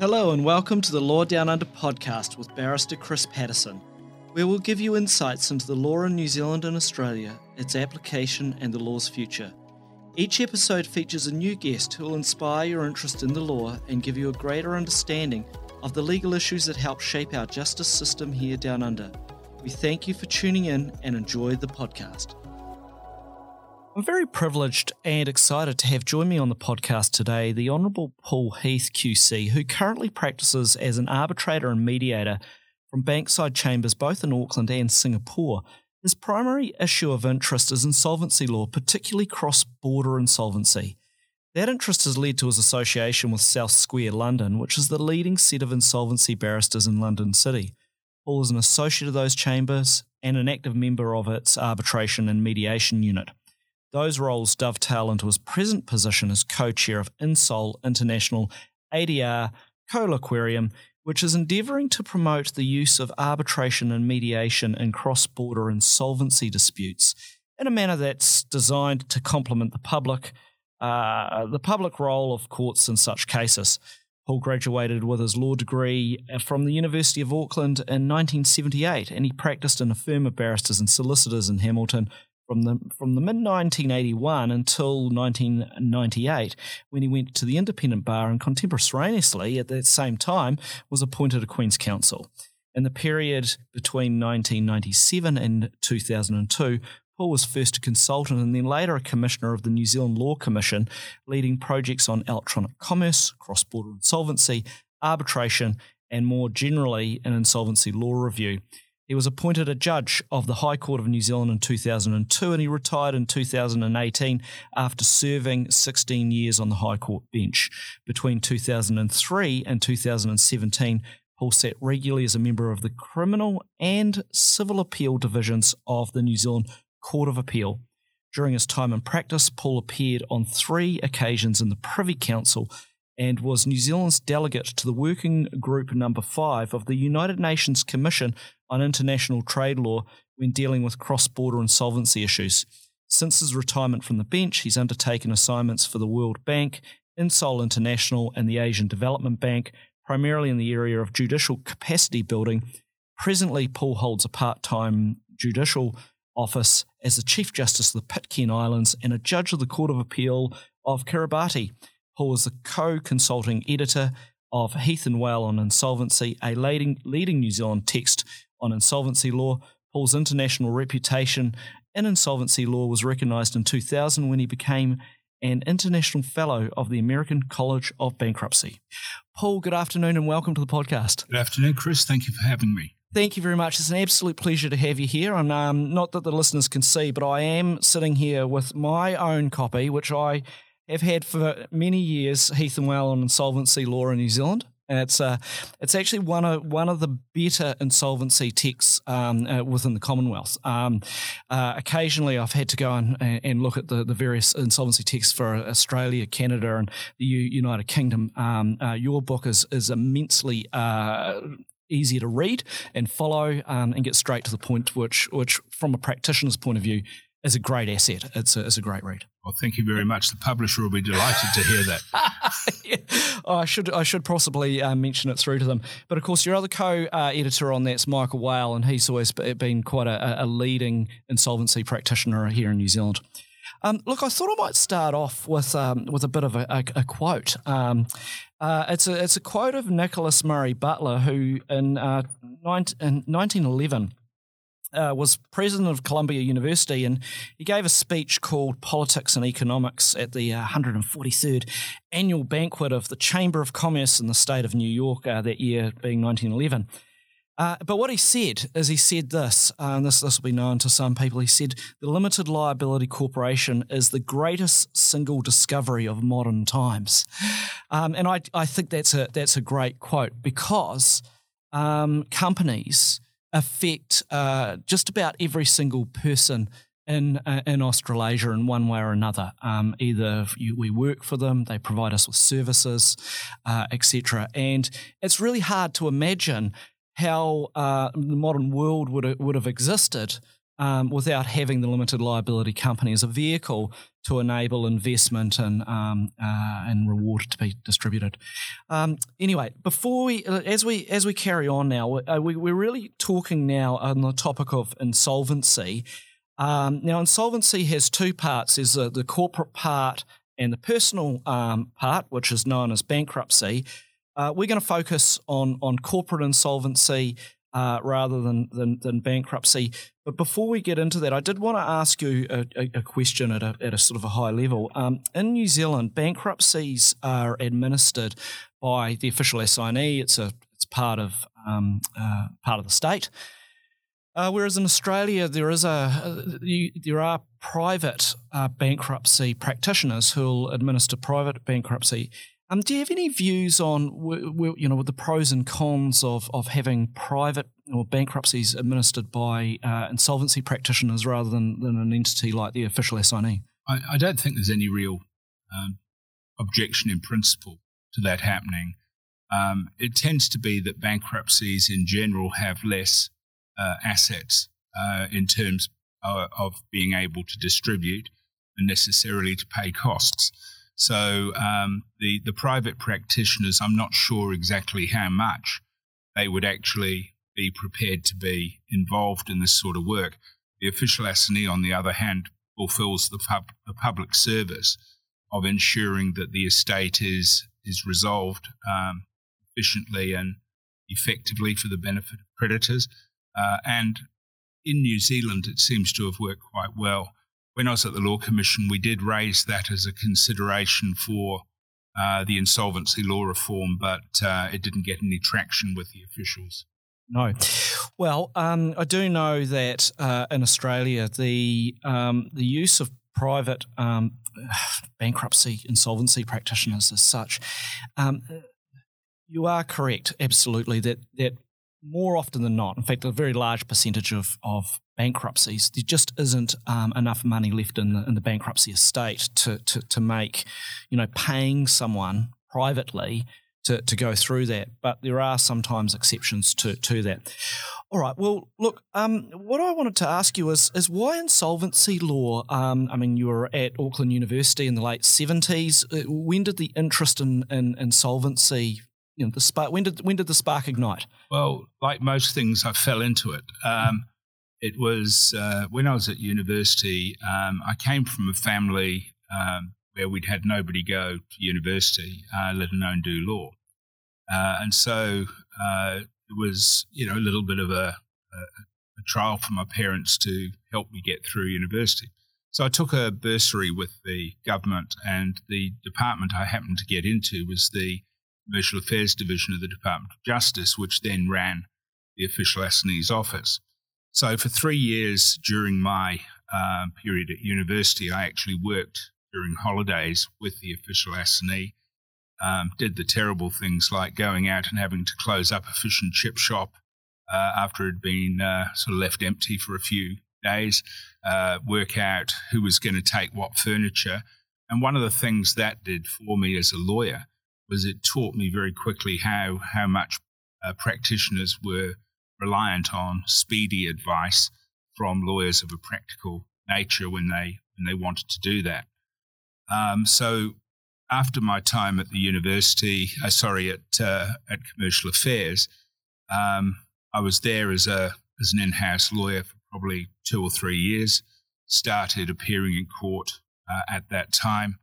Hello, and welcome to the Law Down Under podcast with barrister Chris Patterson, where we'll give you insights into the law in New Zealand and Australia, its application, and the law's future. Each episode features a new guest who will inspire your interest in the law and give you a greater understanding of the legal issues that help shape our justice system here down under. We thank you for tuning in and enjoy the podcast. I'm very privileged and excited to have join me on the podcast today the Honourable Paul Heath QC, who currently practices as an arbitrator and mediator from Bankside Chambers both in Auckland and Singapore. His primary issue of interest is insolvency law, particularly cross border insolvency. That interest has led to his association with South Square London, which is the leading set of insolvency barristers in London City. Paul is an associate of those chambers and an active member of its arbitration and mediation unit. Those roles dovetail into his present position as co chair of INSOL International ADR Colloquium, which is endeavouring to promote the use of arbitration and mediation in cross border insolvency disputes in a manner that's designed to complement the public. Uh, the public role of courts in such cases. Paul graduated with his law degree from the University of Auckland in 1978, and he practiced in a firm of barristers and solicitors in Hamilton from the from the mid 1981 until 1998, when he went to the independent bar and contemporaneously at that same time was appointed a Queen's Counsel. In the period between 1997 and 2002, Paul was first a consultant and then later a commissioner of the New Zealand Law Commission, leading projects on electronic commerce, cross border insolvency, arbitration, and more generally, an insolvency law review. He was appointed a judge of the High Court of New Zealand in 2002 and he retired in 2018 after serving 16 years on the High Court bench. Between 2003 and 2017, Paul sat regularly as a member of the criminal and civil appeal divisions of the New Zealand Court of Appeal. During his time in practice, Paul appeared on three occasions in the Privy Council and was New Zealand's delegate to the Working Group Number 5 of the United Nations Commission on international trade law when dealing with cross border insolvency issues. Since his retirement from the bench, he's undertaken assignments for the World Bank, Insol International, and the Asian Development Bank, primarily in the area of judicial capacity building. Presently, Paul holds a part time judicial office as the Chief Justice of the Pitcairn Islands and a judge of the Court of Appeal of Kiribati. Paul is the co consulting editor of Heath and Whale on Insolvency, a leading, leading New Zealand text on insolvency law. Paul's international reputation in insolvency law was recognised in 2000 when he became an international fellow of the American College of Bankruptcy. Paul, good afternoon and welcome to the podcast. Good afternoon, Chris. Thank you for having me. Thank you very much. It's an absolute pleasure to have you here. And um, not that the listeners can see, but I am sitting here with my own copy, which I have had for many years, Heath and Whale on insolvency law in New Zealand. And it's uh, it's actually one of one of the better insolvency texts um, uh, within the Commonwealth. Um, uh, occasionally, I've had to go and, and look at the, the various insolvency texts for Australia, Canada, and the United Kingdom. Um, uh, your book is is immensely uh, easier to read and follow um, and get straight to the point, which, which from a practitioner's point of view, is a great asset. It's a, it's a great read. Well, thank you very much. The publisher will be delighted to hear that. yeah. oh, I should I should possibly uh, mention it through to them. But of course, your other co-editor on that's Michael Whale, and he's always been quite a, a leading insolvency practitioner here in New Zealand. Um, look, I thought I might start off with um, with a bit of a, a, a quote. Um, uh, it's a it's a quote of Nicholas Murray Butler, who in, uh, 19, in 1911 uh, was president of Columbia University, and he gave a speech called Politics and Economics at the uh, 143rd annual banquet of the Chamber of Commerce in the state of New York uh, that year, being 1911. Uh, but what he said is he said this, uh, and this, this will be known to some people. He said, The limited liability corporation is the greatest single discovery of modern times. Um, and I, I think that's a, that's a great quote because um, companies affect uh, just about every single person in uh, in Australasia in one way or another. Um, either you, we work for them, they provide us with services, uh, etc. And it's really hard to imagine how uh, the modern world would would have existed um, without having the limited liability company as a vehicle to enable investment and um, uh, and reward to be distributed. Um, anyway, before we uh, as we as we carry on now, uh, we, we're really talking now on the topic of insolvency. Um, now, insolvency has two parts: is the, the corporate part and the personal um, part, which is known as bankruptcy. Uh, we're going to focus on on corporate insolvency uh, rather than, than, than bankruptcy. But before we get into that, I did want to ask you a, a question at a, at a sort of a high level. Um, in New Zealand, bankruptcies are administered by the official assignee. It's a it's part of um, uh, part of the state. Uh, whereas in Australia, there is a uh, you, there are private uh, bankruptcy practitioners who will administer private bankruptcy. Um, do you have any views on you know the pros and cons of, of having private or bankruptcies administered by uh, insolvency practitioners rather than, than an entity like the official assignee? I, I don't think there's any real um, objection in principle to that happening. Um, it tends to be that bankruptcies in general have less uh, assets uh, in terms uh, of being able to distribute and necessarily to pay costs. So um, the the private practitioners, I'm not sure exactly how much they would actually be prepared to be involved in this sort of work. The official assignee, on the other hand, fulfills the, pub, the public service of ensuring that the estate is is resolved um, efficiently and effectively for the benefit of creditors. Uh, and in New Zealand, it seems to have worked quite well when I was at the Law Commission, we did raise that as a consideration for uh, the insolvency law reform, but uh, it didn't get any traction with the officials. No. Well, um, I do know that uh, in Australia, the um, the use of private um, bankruptcy insolvency practitioners as such, um, you are correct, absolutely, that that more often than not, in fact, a very large percentage of, of bankruptcies, there just isn't um, enough money left in the, in the bankruptcy estate to, to, to make, you know, paying someone privately to, to go through that. But there are sometimes exceptions to, to that. All right. Well, look, um, what I wanted to ask you is, is why insolvency law? Um, I mean, you were at Auckland University in the late 70s. Uh, when did the interest in, in insolvency you know, the spark. When did when did the spark ignite? Well, like most things, I fell into it. Um, it was uh, when I was at university. Um, I came from a family um, where we'd had nobody go to university, uh, let alone do law, uh, and so uh, it was you know a little bit of a, a, a trial for my parents to help me get through university. So I took a bursary with the government, and the department I happened to get into was the Commercial Affairs Division of the Department of Justice, which then ran the official assignee's office. So for three years during my uh, period at university, I actually worked during holidays with the official assignee. Um, did the terrible things like going out and having to close up a fish and chip shop uh, after it had been uh, sort of left empty for a few days, uh, work out who was going to take what furniture. And one of the things that did for me as a lawyer was it taught me very quickly how how much uh, practitioners were reliant on speedy advice from lawyers of a practical nature when they when they wanted to do that. Um, so after my time at the university, uh, sorry, at uh, at Commercial Affairs, um, I was there as a as an in-house lawyer for probably two or three years. Started appearing in court uh, at that time,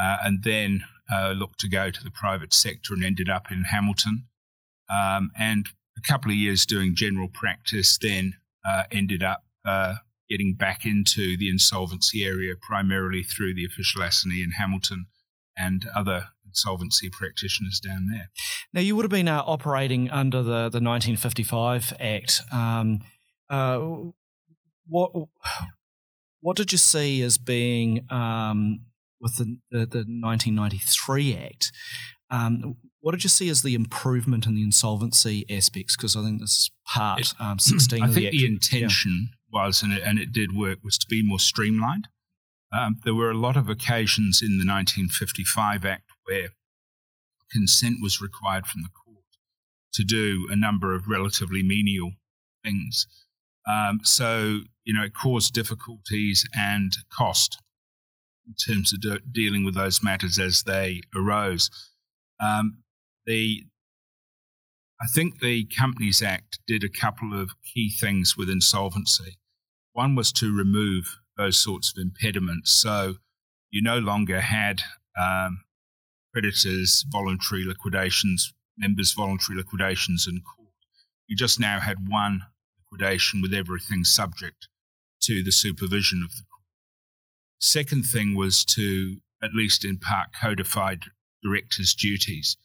uh, and then uh, looked to go to the private sector and ended up in Hamilton. Um, and a couple of years doing general practice, then uh, ended up uh, getting back into the insolvency area primarily through the official assignee in Hamilton and other insolvency practitioners down there. Now, you would have been uh, operating under the, the 1955 Act. Um, uh, what what did you see as being um, with the, the, the 1993 Act. Um, what did you see as the improvement in the insolvency aspects? Because I think this is part it, um, 16 I think the, the intention yeah. was, and it, and it did work, was to be more streamlined. Um, there were a lot of occasions in the 1955 Act where consent was required from the court to do a number of relatively menial things. Um, so you know, it caused difficulties and cost in terms of de- dealing with those matters as they arose. Um, the I think the Companies Act did a couple of key things with insolvency. One was to remove those sorts of impediments. So you no longer had um, creditors, voluntary liquidations, members' voluntary liquidations in court. You just now had one liquidation with everything subject to the supervision of the court. Second thing was to, at least in part, codify directors' duties.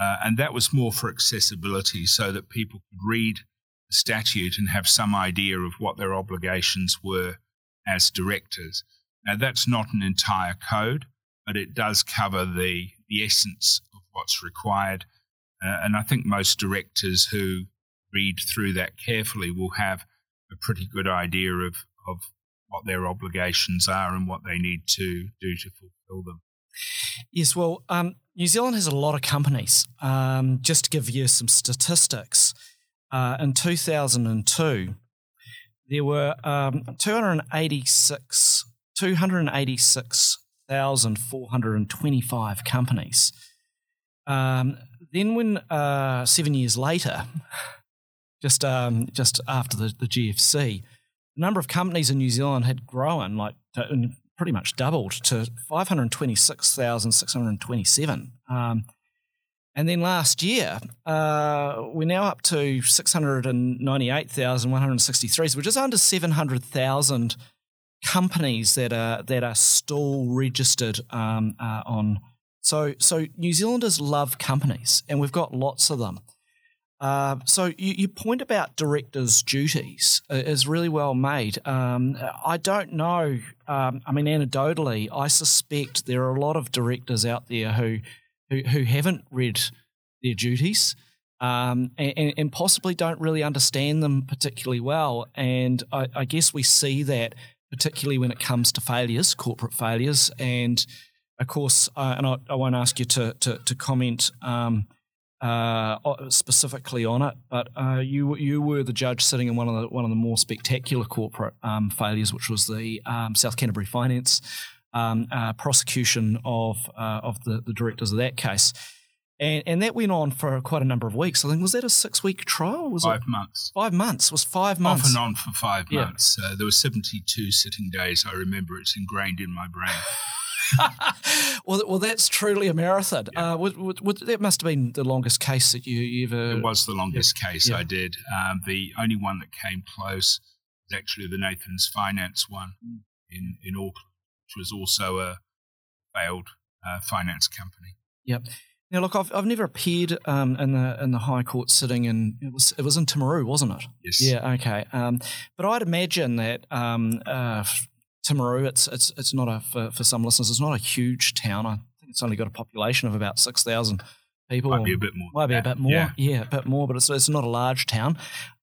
Uh, and that was more for accessibility so that people could read the statute and have some idea of what their obligations were as directors. Now, that's not an entire code, but it does cover the, the essence of what's required. Uh, and I think most directors who read through that carefully will have a pretty good idea of, of what their obligations are and what they need to do to fulfill them. Yes, well, um, New Zealand has a lot of companies. Um, just to give you some statistics, uh, in 2002, there were um, 286, 286,425 companies. Um, then, when uh, seven years later, just um, just after the, the GFC, the number of companies in New Zealand had grown like to, pretty much doubled to 526,627. Um, and then last year, uh, we're now up to 698,163, which is under 700,000 companies that are that are still registered um, uh, on. So, so New Zealanders love companies, and we've got lots of them. Uh, so you, you, point about directors' duties uh, is really well made. Um, I don't know. Um, I mean, anecdotally, I suspect there are a lot of directors out there who who, who haven't read their duties um, and, and, possibly don't really understand them particularly well. And I, I, guess we see that particularly when it comes to failures, corporate failures, and of course, uh, and I, I, won't ask you to to, to comment. Um, uh, specifically on it, but uh, you you were the judge sitting in one of the one of the more spectacular corporate um, failures, which was the um, South Canterbury Finance um, uh, prosecution of uh, of the, the directors of that case. And, and that went on for quite a number of weeks. I think was that a six week trial? Was five it? months. Five months. It was five months. Off and on for five yeah. months. Uh, there were seventy two sitting days. I remember it's ingrained in my brain. well, well, that's truly a marathon. Yeah. Uh, would, would, would, that must have been the longest case that you, ever. It was the longest yeah. case yeah. I did. Um, the only one that came close was actually the Nathans Finance one mm. in, in Auckland, which was also a failed uh, finance company. Yep. Now, look, I've, I've never appeared um, in the in the High Court sitting in it was it was in Timaru, wasn't it? Yes. Yeah. Okay. Um, but I'd imagine that um, uh, Timaru, it's it's it's not a for, for some listeners, it's not a huge town. I think it's only got a population of about six thousand people. Might be a bit more. Might be a bit more. Yeah. yeah, a bit more, but it's it's not a large town.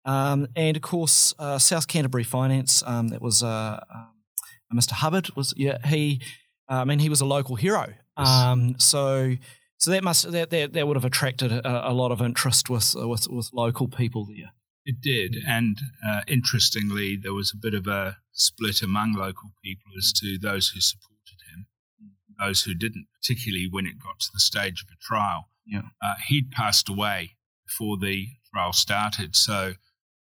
Um, and of course, uh, South Canterbury Finance. Um, that was uh, um, Mr. Hubbard was yeah he. Uh, I mean, he was a local hero. Yes. Um, so. So that must that, that, that would have attracted a, a lot of interest with, with with local people there. It did, and uh, interestingly, there was a bit of a split among local people as to those who supported him, those who didn't, particularly when it got to the stage of a trial. Yeah. Uh, he'd passed away before the trial started, so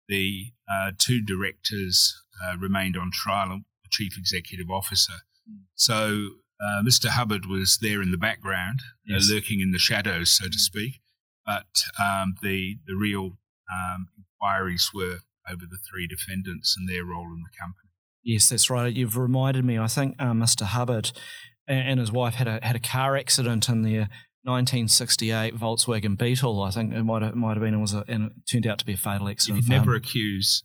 the uh, two directors uh, remained on trial, the chief executive officer. Mm. So uh, Mr. Hubbard was there in the background, uh, yes. lurking in the shadows, so to speak. But um, the the real um, inquiries were over the three defendants and their role in the company. Yes, that's right. You've reminded me. I think uh, Mr. Hubbard and his wife had a had a car accident in their 1968 Volkswagen Beetle. I think it might have, might have been. It was a, and it turned out to be a fatal accident. You never accuse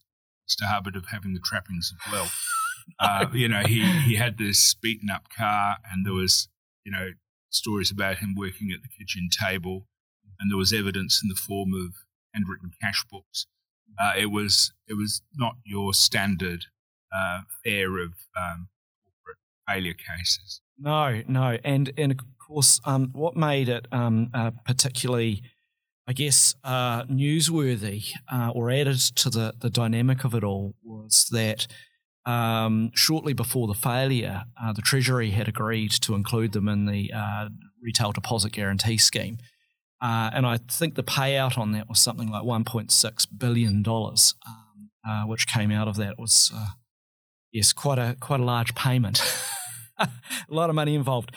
Mr. Hubbard of having the trappings of wealth. uh, you know, he he had this beaten up car, and there was you know stories about him working at the kitchen table, and there was evidence in the form of handwritten cash books. Uh, it was it was not your standard uh, fare of um, corporate failure cases. No, no, and and of course, um, what made it um, uh, particularly, I guess, uh, newsworthy uh, or added to the the dynamic of it all was that um, shortly before the failure, uh, the Treasury had agreed to include them in the retail deposit guarantee scheme. Uh, and I think the payout on that was something like $1.6 billion, um, uh, which came out of that was, uh, yes, quite a, quite a large payment. a lot of money involved.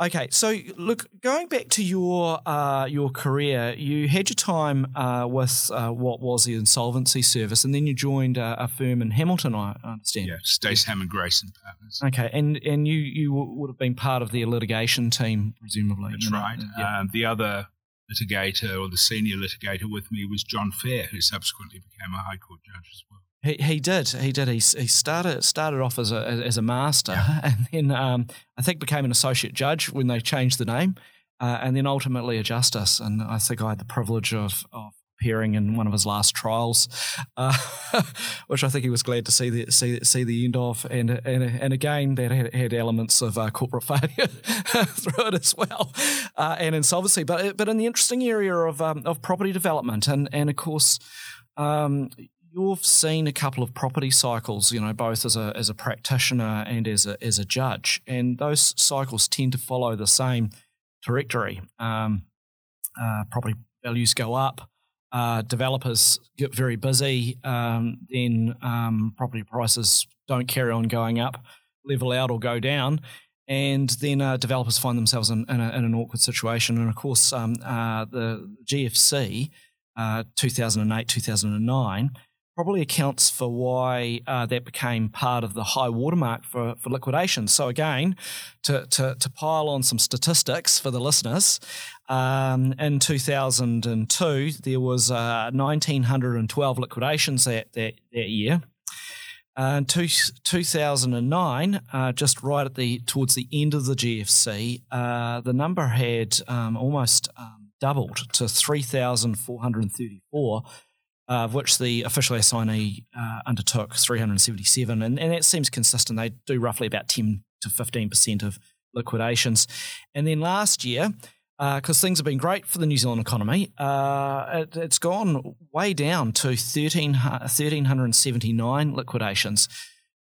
Okay, so look, going back to your uh, your career, you had your time uh, with uh, what was the insolvency service, and then you joined a, a firm in Hamilton. I understand. Yeah, Stace Hammond Grace and Partners. Okay, and and you you would have been part of the litigation team, presumably. That's right. Yeah. Um, the other litigator or the senior litigator with me was John Faire, who subsequently became a High Court judge as well. He, he did he did he, he started started off as a as a master yeah. and then um, I think became an associate judge when they changed the name uh, and then ultimately a justice and I think I had the privilege of, of appearing in one of his last trials, uh, which I think he was glad to see the see see the end of, and and, and again that had, had elements of uh, corporate failure through it as well, uh, and insolvency. But but in the interesting area of um, of property development, and and of course. Um, you've seen a couple of property cycles, you know, both as a as a practitioner and as a as a judge, and those cycles tend to follow the same trajectory. Um, uh, property values go up, uh, developers get very busy, um, then um, property prices don't carry on going up, level out or go down. And then uh, developers find themselves in, in, a, in, an awkward situation. And of course, um, uh, the GFC, uh, 2008, 2009, probably accounts for why uh, that became part of the high watermark for, for liquidation. So, again, to, to, to pile on some statistics for the listeners, um, in 2002, there was uh, 1,912 liquidations that, that, that year. Uh, in two, 2009, uh, just right at the towards the end of the GFC, uh, the number had um, almost um, doubled to 3,434 uh, of which the official assignee uh, undertook 377, and, and that seems consistent. They do roughly about 10 to 15% of liquidations. And then last year, because uh, things have been great for the New Zealand economy, uh, it, has gone way down to 13, 1,379 liquidations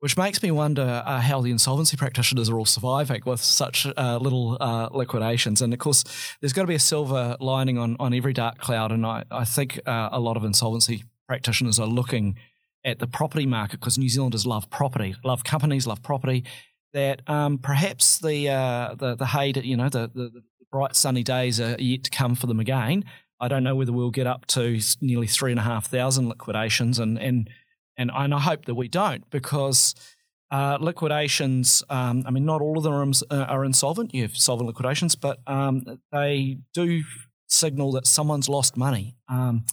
which makes me wonder uh, how the insolvency practitioners are all surviving with such uh, little uh, liquidations. And of course, there's got to be a silver lining on, on every dark cloud. And I, I think uh, a lot of insolvency practitioners are looking at the property market because New Zealanders love property, love companies, love property. That um, perhaps the uh, the the hate, you know, the, the, the bright sunny days are yet to come for them again. I don't know whether we'll get up to nearly three and a half thousand liquidations and and and, and I hope that we don't because uh, liquidations, um, I mean, not all of them are, uh, are insolvent. You have solvent liquidations, but um, they do signal that someone's lost money. Um,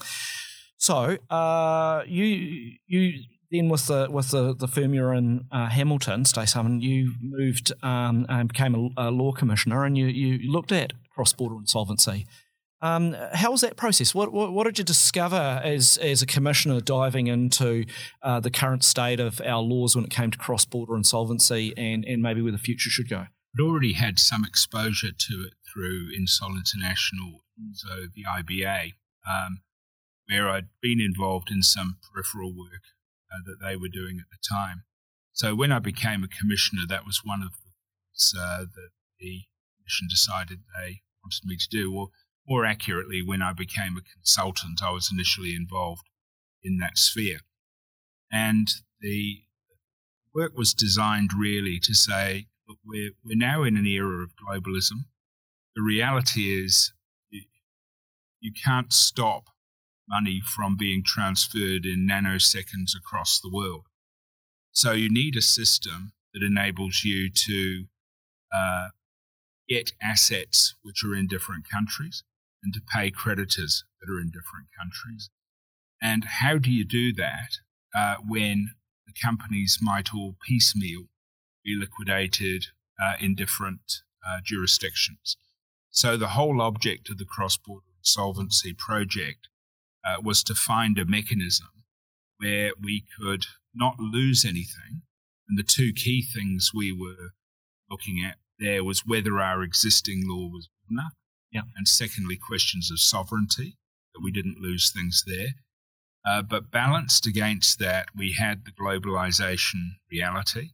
so uh, you you then with the with the, the firm you're in uh, Hamilton, Stace Hammond, you moved um, and became a, a, law commissioner, and you you looked at cross border insolvency. Um, how was that process? What, what, what, did you discover as, as a commissioner diving into uh, the current state of our laws when it came to cross border insolvency and, and maybe where the future should go? I'd already had some exposure to it through Insol International, so the IBA, um, where I'd been involved in some peripheral work uh, that they were doing at the time. So when I became a commissioner, that was one of the things uh, that the commission decided they wanted me to do. Well, more accurately, when I became a consultant, I was initially involved in that sphere. And the work was designed really to say, look, we're, we're now in an era of globalism. The reality is you, can't stop money from being transferred in nanoseconds across the world. So you need a system that enables you to uh, get assets which are in different countries and to pay creditors that are in different countries. And how do you do that uh, when the companies might all piecemeal be liquidated uh, in different uh, jurisdictions? So the whole object of the cross-border insolvency project uh, was to find a mechanism where we could not lose anything. And the two key things we were looking at there was whether our existing law was good enough yeah. And secondly, questions of sovereignty, that we didn't lose things there. Uh, but balanced against that, we had the globalization reality.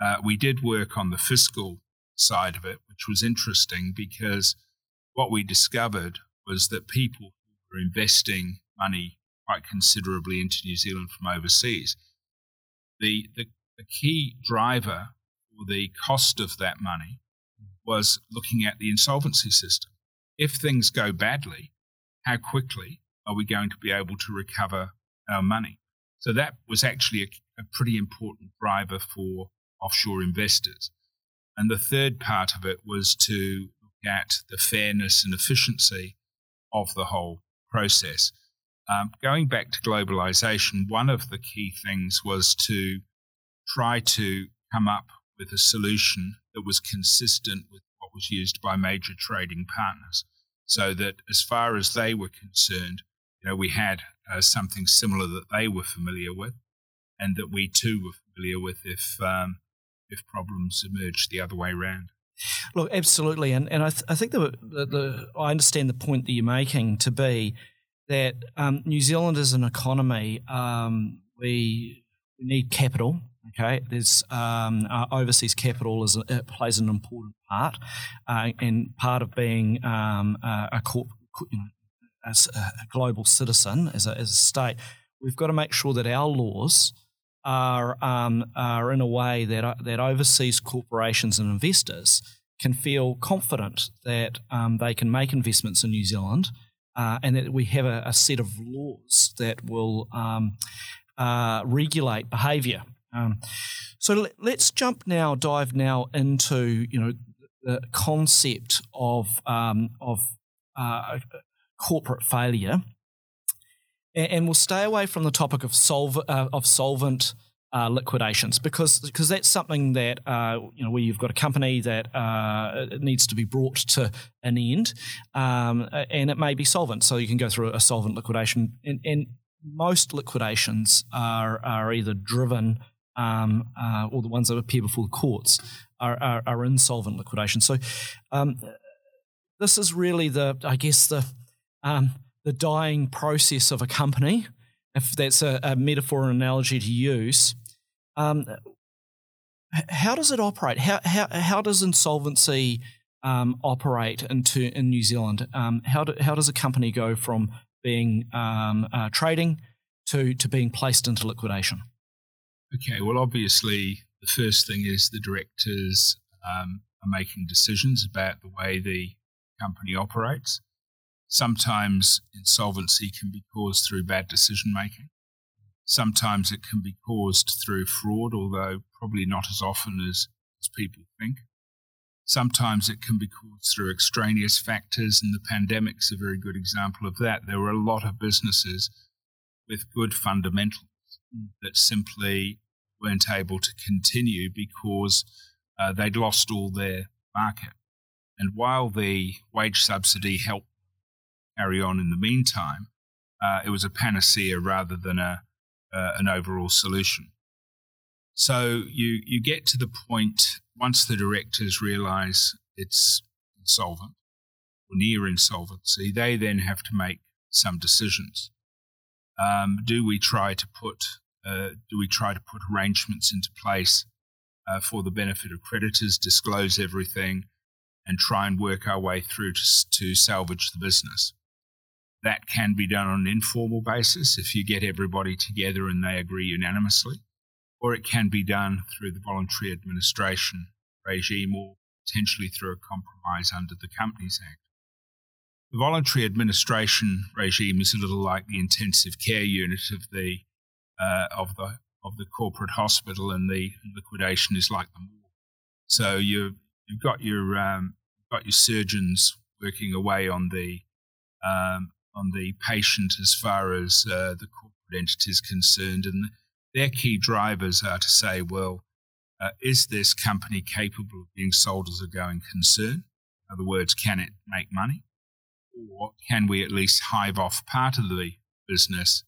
Uh, we did work on the fiscal side of it, which was interesting because what we discovered was that people who were investing money quite considerably into New Zealand from overseas, the, the, the key driver for the cost of that money was looking at the insolvency system. If things go badly, how quickly are we going to be able to recover our money? So that was actually a, a pretty important driver for offshore investors. And the third part of it was to look at the fairness and efficiency of the whole process. Um, going back to globalization, one of the key things was to try to come up with a solution that was consistent with was used by major trading partners, so that as far as they were concerned, you know, we had uh, something similar that they were familiar with, and that we too were familiar with if um, if problems emerged the other way around. Look, absolutely, and and I, th- I think the, the, the I understand the point that you're making to be that um, New Zealand is an economy, um, we we need capital. Okay, there's um, uh, overseas capital is a, plays an important part, uh, and part of being um, a, a, corp, you know, a, global citizen as a, as a state, we've got to make sure that our laws are um, are in a way that uh, that overseas corporations and investors can feel confident that um, they can make investments in New Zealand, uh, and that we have a, a, set of laws that will um, uh, regulate behaviour. Um, so let, us jump now, dive now into you know the concept of um, of uh, corporate failure and, we'll stay away from the topic of solv- uh, of solvent uh, liquidations because because that's something that uh, you know where you've got a company that uh, needs to be brought to an end, um, and it may be solvent, so you can go through a solvent liquidation. And, and most liquidations are are either driven um, uh, or the ones that appear before the courts are, are, are insolvent liquidation. So um, this is really the I guess the um, the dying process of a company, if that's a, a metaphor or analogy to use, um, how does it operate? How, how, how does insolvency um, operate into in New Zealand? Um, how, do, how does a company go from being uh, trading to, to being placed into liquidation? Okay, well, obviously, the first thing is the directors um, are making decisions about the way the company operates. Sometimes insolvency can be caused through bad decision making. Sometimes it can be caused through fraud, although probably not as often as, as people think. Sometimes it can be caused through extraneous factors, and the pandemic's a very good example of that. There were a lot of businesses with good fundamentals that simply weren't able to continue because uh, they'd lost all their market. And while the wage subsidy helped carry on in the meantime, uh, it was a panacea rather than a, uh, an overall solution. So you, you get to the point once the directors realize it's insolvent or near insolvency, they then have to make some decisions. Um, do we try to put uh, do we try to put arrangements into place uh, for the benefit of creditors, disclose everything, and try and work our way through to, to salvage the business? That can be done on an informal basis if you get everybody together and they agree unanimously, or it can be done through the voluntary administration regime or potentially through a compromise under the Companies Act. The voluntary administration regime is a little like the intensive care unit of the uh, of the of the corporate hospital, and the liquidation is like the morgue. So you you've got your um, got your surgeons working away on the um, on the patient as far as uh, the corporate entity is concerned. And their key drivers are to say, well, uh, is this company capable of being sold as a going concern? In other words, can it make money? Or can we at least hive off part of the business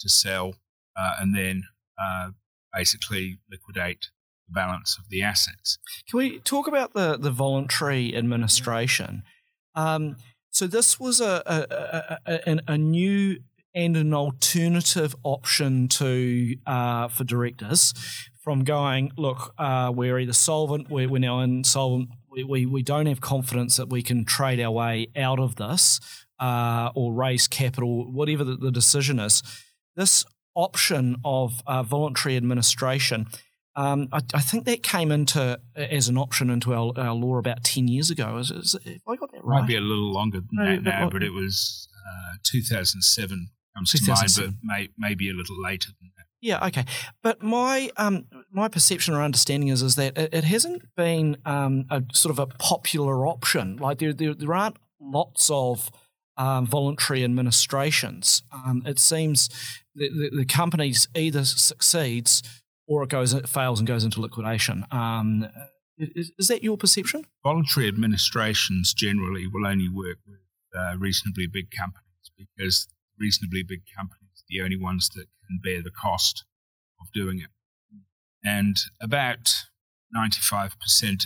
to sell uh, and then uh, basically liquidate the balance of the assets? Can we talk about the, the voluntary administration? Um, so this was a, a, a, a new and an alternative option to uh, for directors from going, look, uh, we're either solvent, we're, we're now insolvent, we, we, we don't have confidence that we can trade our way out of this uh, or raise capital, whatever the, the, decision is. This option of uh, voluntary administration, um, I, I, think that came into as an option into our, our law about 10 years ago. Is, is, I got that right? Might be a little longer than that now, but it was uh, 2007 comes to mind, but may, maybe a little later than that. Yeah, okay. But my um, my perception or understanding is is that it, it hasn't been um, a sort of a popular option. Like there there, there aren't lots of um, voluntary administrations. Um, it seems the, the, the companies either succeeds or it goes it fails and goes into liquidation. Um, is, is, that your perception? Voluntary administrations generally will only work with uh, reasonably big companies because reasonably big companies are the only ones that can bear the cost of doing it. And about 95%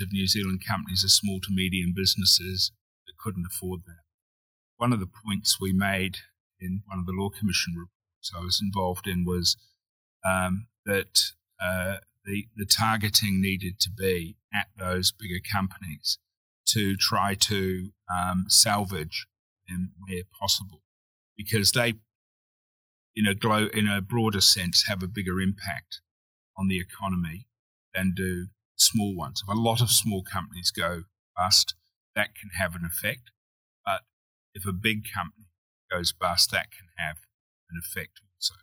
of New Zealand companies are small to medium businesses that couldn't afford that. One of the points we made in one of the Law Commission reports I was involved in was um, that uh, the, the targeting needed to be at those bigger companies to try to um, salvage them where possible because they, in a in a broader sense, have a bigger impact on the economy than do small ones. If a lot of small companies go bust, that can have an effect. But if a big company goes bust, that can have an effect also.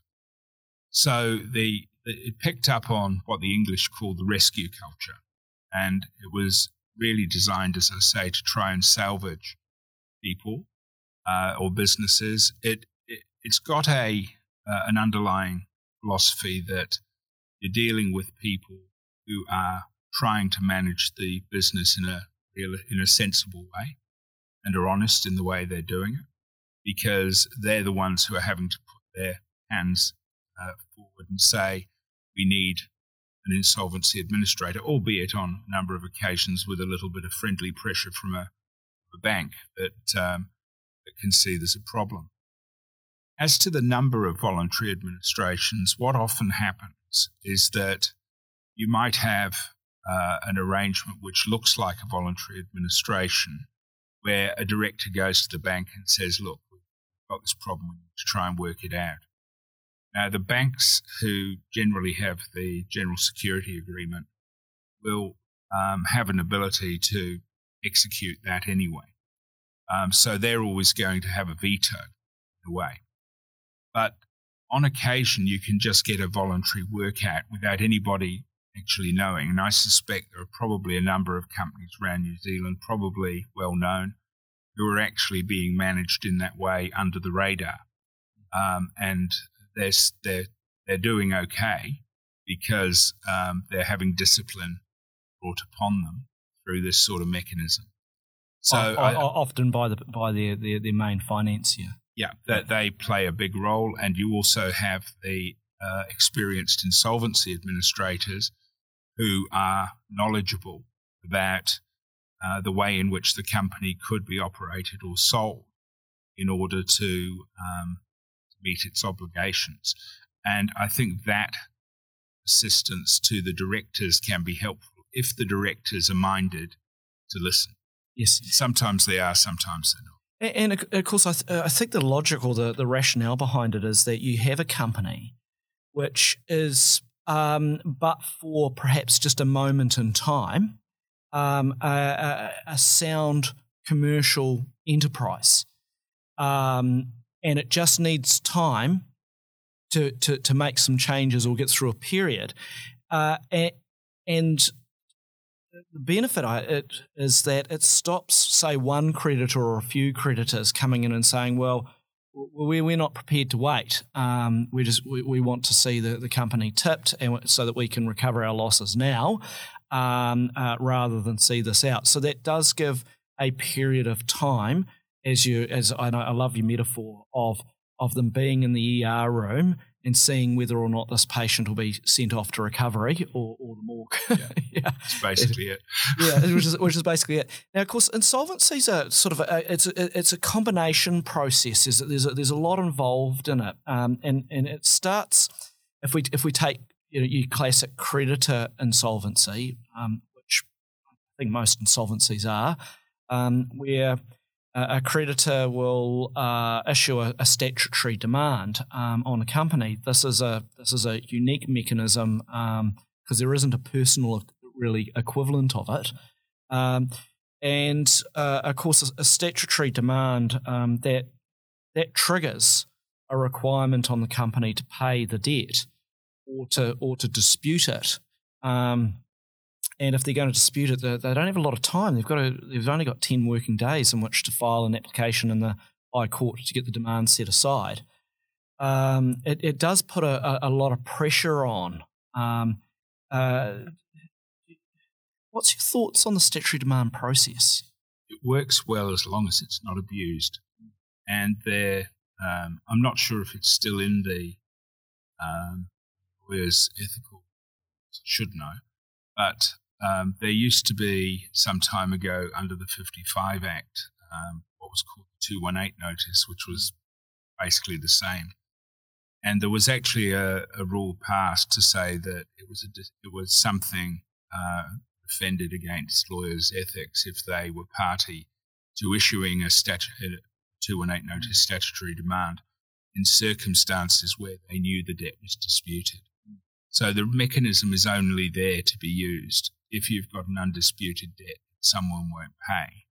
So the, it picked up on what the English call the rescue culture, and it was really designed, as I say, to try and salvage people uh, or businesses, it, it has got a uh, an underlying philosophy that you're dealing with people who are trying to manage the business in a in a sensible way and are honest in the way they're doing it because they're the ones who are having to put their hands uh, forward and say we need an insolvency administrator, albeit on a number of occasions with a little bit of friendly pressure from a, a bank that um, that can see there's a problem. As to the number of voluntary administrations, what often happens is that you might have uh, an arrangement which looks like a voluntary administration where a director goes to the bank and says, Look, we've got this problem, we need to try and work it out. Now, the banks who generally have the general security agreement will um, have an ability to execute that anyway. Um, so they're always going to have a veto in a way. But on occasion, you can just get a voluntary workout without anybody actually knowing. And I suspect there are probably a number of companies around New Zealand, probably well known, who are actually being managed in that way under the radar. Um, and they're, they're, they're doing okay because um, they're having discipline brought upon them through this sort of mechanism. So I, often by the by their, their, their main financier. Yeah, that they play a big role, and you also have the uh, experienced insolvency administrators who are knowledgeable about uh, the way in which the company could be operated or sold in order to um, meet its obligations. And I think that assistance to the directors can be helpful if the directors are minded to listen. Yes. Sometimes they are, sometimes they're not. And, of course, I, th- I, think the logic or the, the rationale behind it is that you have a company which is, um, but for perhaps just a moment in time, um, a, a, a, sound commercial enterprise. Um, and it just needs time to, to, to make some changes or get through a period. Uh, and, and the benefit it is that it stops, say, one creditor or a few creditors coming in and saying, "Well, we're not prepared to wait. Um, we just we, we, want to see the, the company tipped, and so that we can recover our losses now, um, uh, rather than see this out." So that does give a period of time, as you as I, I love your metaphor of of them being in the ER room and seeing whether or not this patient will be sent off to recovery or, or the morgue. Yeah, yeah. that's basically it. yeah, which is, which is basically it. Now, of course, insolvencies are sort of a, it's a, it's a combination process. There's there's a, there's a lot involved in it, um, and and it starts if we if we take you know your classic creditor insolvency, um, which I think most insolvencies are, um, where a creditor will uh, issue a, a, statutory demand um, on a company. This is a this is a unique mechanism because um, there isn't a personal really equivalent of it, um, and uh, of course a, statutory demand um, that that triggers a requirement on the company to pay the debt or to or to dispute it. Um, and if they're going to dispute it, they, they don't have a lot of time. They've got to, they've only got ten working days in which to file an application in the High Court to get the demand set aside. Um, it, it, does put a, a, a, lot of pressure on. Um, uh, what's your thoughts on the statutory demand process? It works well as long as it's not abused, and there, um, I'm not sure if it's still in the um, lawyers' ethical should know, but um, there used to be some time ago under the 55 Act um, what was called the 218 notice, which was basically the same. And there was actually a, a rule passed to say that it was, a, it was something uh, offended against lawyers' ethics if they were party to issuing a, statu- a 218 notice statutory demand in circumstances where they knew the debt was disputed. So the mechanism is only there to be used if you've got an undisputed debt someone won't pay.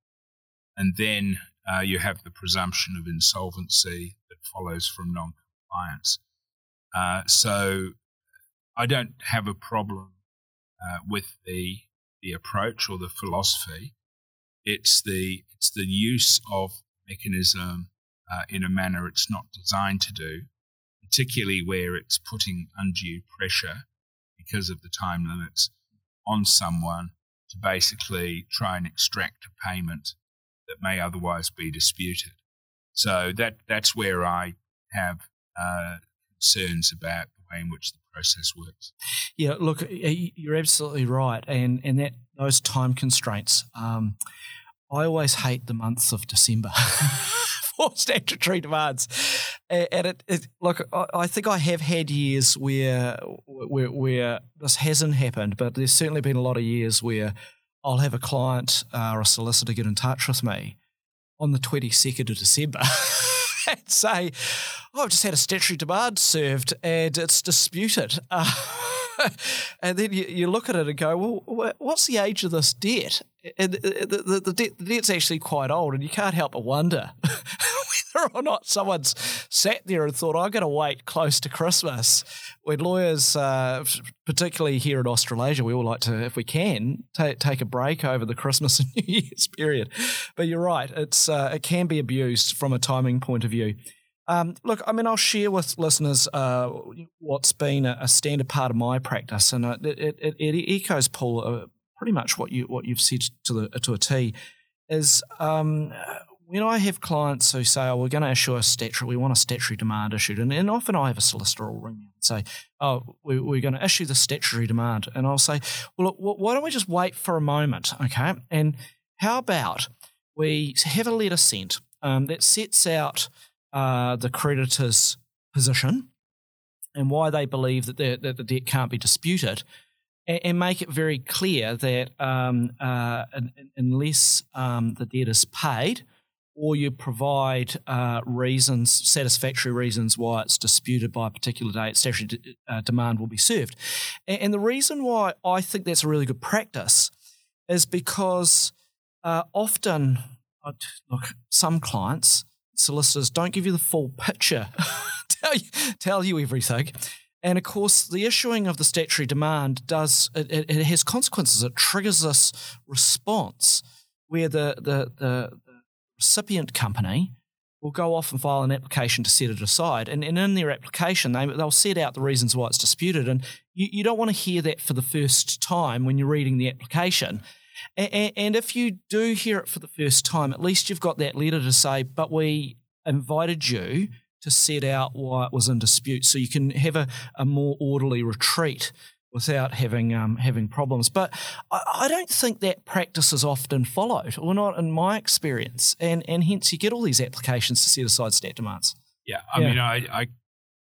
And then uh, you have the presumption of insolvency that follows from non compliance. Uh, so I don't have a problem uh, with the, the approach or the philosophy. It's the, it's the use of mechanism uh, in a manner it's not designed to do, particularly where it's putting undue pressure because of the time limits on someone to basically try and extract a payment that may otherwise be disputed. So that that's where I have uh, concerns about the way in which the process works. Yeah, look, you're absolutely right, and and that those time constraints. Um, I always hate the months of December. for statutory demands. And it, it, look, I think I have had years where, where where this hasn't happened, but there's certainly been a lot of years where I'll have a client uh, or a solicitor get in touch with me on the 22nd of December. and say, oh, I've just had a statutory demand served and it's disputed. Uh, and then you, you, look at it and go, well, what's the age of this debt? And the, the, the, debt, the debt's actually quite old, and you can't help but wonder whether or not someone's sat there and thought, I'm going to wait close to Christmas. When lawyers, uh, particularly here in Australasia, we all like to, if we can, take, take a break over the Christmas and New Year's period. But you're right, it's uh, it can be abused from a timing point of view. Um, look, I mean, I'll share with listeners uh, what's been a, a, standard part of my practice, and it, it, it, it echoes, Paul, uh, pretty much what you what you've said to the to a T. Is um, when I have clients who say, "Oh, we're going to issue a statutory, we want a statutory demand issued," and, and often I have a solicitor will ring me and say, "Oh, we, are going to issue the statutory demand," and I'll say, "Well, look, why don't we just wait for a moment, okay? And how about we have a letter sent um, that sets out." uh, the creditor's position and why they believe that the, that the debt can't be disputed, and, and make it very clear that um, uh, unless um, the debt is paid, or you provide uh, reasons, satisfactory reasons why it's disputed by a particular date, statutory uh, demand will be served. And, and, the reason why I think that's a really good practice is because uh, often, look, some clients solicitors don't give you the full picture, tell, you, tell you everything. And of course, the issuing of the statutory demand does it, it, it has consequences. It triggers this response where the, the, the, the, recipient company will go off and file an application to set it aside. And, and in their application, they, they'll set out the reasons why it's disputed. And you, you don't want to hear that for the first time when you're reading the application. And, and if you do hear it for the first time, at least you've got that letter to say, but we invited you to set out why it was in dispute, so you can have a, a more orderly retreat without having um, having problems. But I, I, don't think that practice is often followed, or not in my experience, and and hence you get all these applications to set aside stat demands. Yeah, I yeah. mean, I,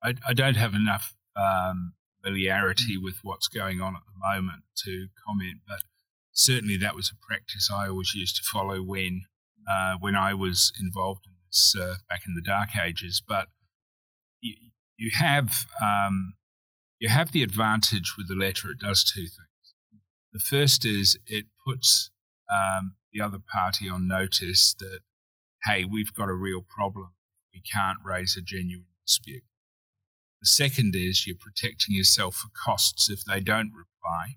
I I don't have enough um, familiarity with what's going on at the moment to comment, but certainly that was a practice I always used to follow when uh, when I was involved in this uh, back in the dark ages. But you, you have um, you have the advantage with the letter. It does two things. The first is it puts um, the other party on notice that hey, we've got a real problem. We can't raise a genuine dispute. The second is you're protecting yourself for costs if they don't reply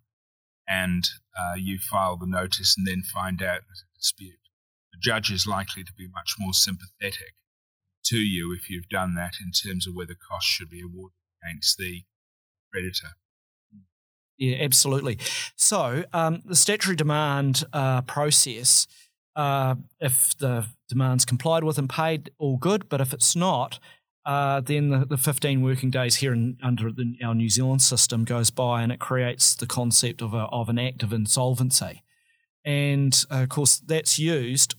and uh, you file the notice and then find out there's a dispute. The judge is likely to be much more sympathetic to you if you've done that in terms of whether costs should be awarded against the creditor. Yeah, absolutely. So um, the statutory demand uh, process, uh, if the demand's complied with and paid, all good. But if it's not, uh, then the, the 15 working days here in, under the, our New Zealand system goes by and it creates the concept of, a, of an act of insolvency. And uh, of course, that's used.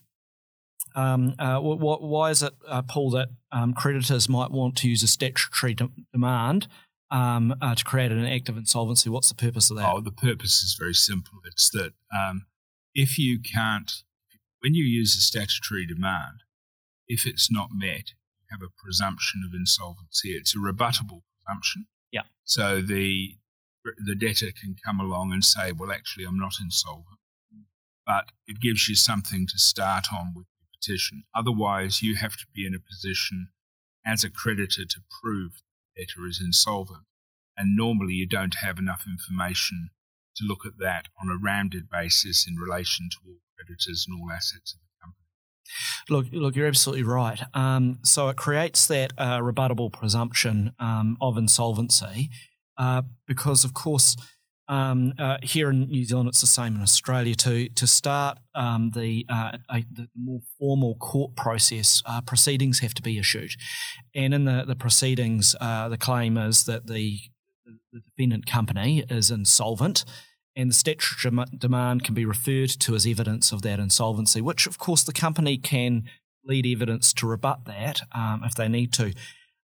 Um, uh, why is it, uh, Paul, that um, creditors might want to use a statutory de- demand um, uh, to create an act of insolvency? What's the purpose of that? Oh, the purpose is very simple. It's that um, if you can't, when you use a statutory demand, if it's not met, you have a presumption of insolvency. It's a rebuttable presumption. Yeah. So the the debtor can come along and say, "Well, actually, I'm not insolvent," but it gives you something to start on with the petition. Otherwise, you have to be in a position as a creditor to prove debtor is insolvent, and normally you don't have enough information to look at that on a rounded basis in relation to all creditors and all assets of the Look, look, you're absolutely right. Um, so it creates that uh, rebuttable presumption um, of insolvency uh, because, of course, um, uh, here in New Zealand, it's the same in Australia. To to start um, the, uh, a, the more formal court process, uh, proceedings have to be issued, and in the the proceedings, uh, the claim is that the the defendant company is insolvent and the statutory demand can be referred to as evidence of that insolvency, which of course the company can lead evidence to rebut that um, if they need to.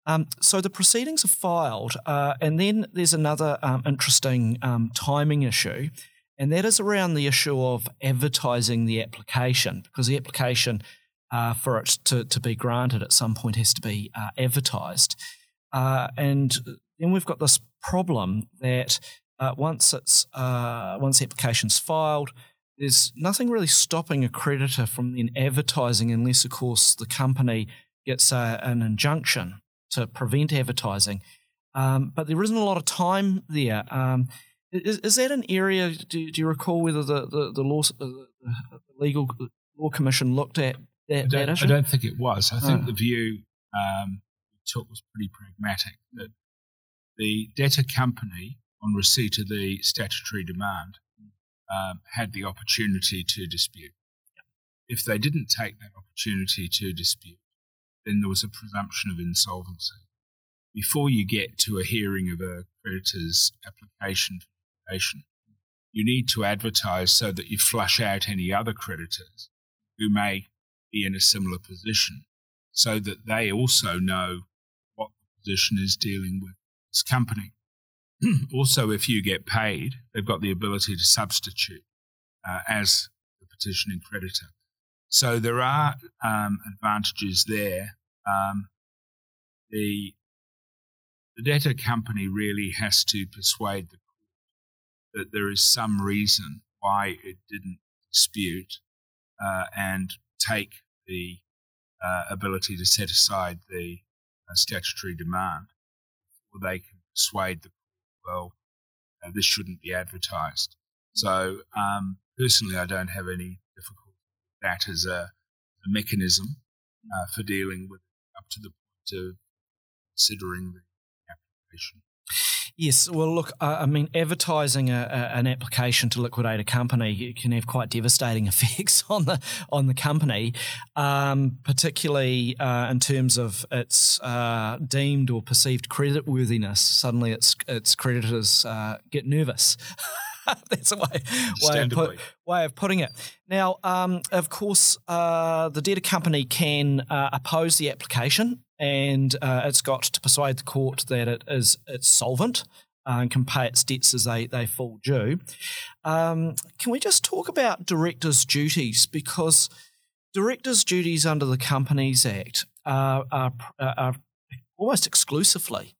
Um, so the proceedings are filed, uh, and then there's another um, interesting um, timing issue, and that is around the issue of advertising the application, because the application uh, for it to, to be granted at some point has to be uh, advertised. Uh, and then we've got this problem that uh, once it's uh, once the application's filed, there's nothing really stopping a creditor from then advertising, unless of course the company gets uh, an injunction to prevent advertising. Um, but there isn't a lot of time there. Um, is, is, that an area? Do, do, you recall whether the the, the law uh, the legal law commission looked at that, I don't, that I don't think it was. I think oh. the view um, took was pretty pragmatic that the debtor company on receipt of the statutory demand, um, had the opportunity to dispute. If they didn't take that opportunity to dispute, then there was a presumption of insolvency. Before you get to a hearing of a creditor's application you need to advertise so that you flush out any other creditors who may be in a similar position so that they also know what the position is dealing with this company. also, if you get paid, they've got the ability to substitute uh, as the petitioning creditor. So there are um, advantages there. Um, the, the debtor company really has to persuade the court that there is some reason why it didn't dispute uh, and take the uh, ability to set aside the uh, statutory demand, or they can persuade the court, well, uh, this shouldn't be advertised. So um, personally, I don't have any that as a, a mechanism uh, for dealing with up to the point of considering the application. Yes, well, look, I mean, advertising a, a, an application to liquidate a company can have quite devastating effects on the on the company, um, particularly uh, in terms of its uh, deemed or perceived creditworthiness. Suddenly, its its creditors uh, get nervous. That's a way, way, of put, way of putting it. Now, um, of course, uh, the debtor company can uh, oppose the application, and uh, it's got to persuade the court that it is it's solvent uh, and can pay its debts as they, they fall due. Um, can we just talk about directors' duties? Because directors' duties under the Companies Act are, are, are almost exclusively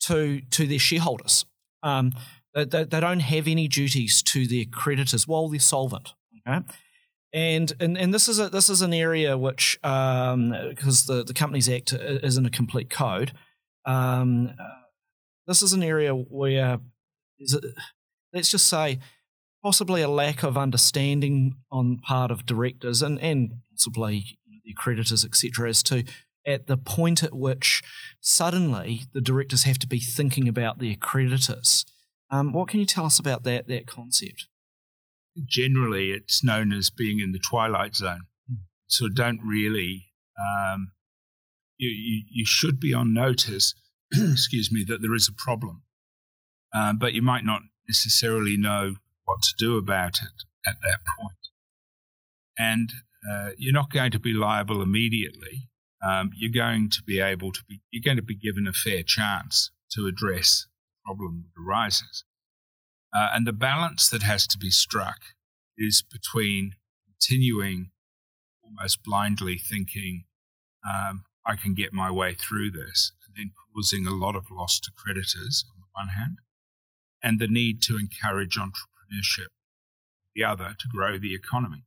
to, to their shareholders. Um, they, they, they, don't have any duties to their creditors while they're solvent. Okay? And, and and this is a this is an area which because um, the the Companies Act isn't a complete code. Um, this is an area where it, let's just say possibly a lack of understanding on part of directors and and possibly the creditors etc. as to at the point at which suddenly the directors have to be thinking about their creditors um, what can you tell us about that that concept? Generally, it's known as being in the twilight zone. Mm. So don't really. Um, you, you, you should be on notice. excuse me, that there is a problem, um, but you might not necessarily know what to do about it at that point. And uh, you're not going to be liable immediately. Um, you're going to be able to be. You're going to be given a fair chance to address problem arises. Uh, and the balance that has to be struck is between continuing almost blindly thinking, um, I can get my way through this, and then causing a lot of loss to creditors on the one hand, and the need to encourage entrepreneurship, the other, to grow the economy.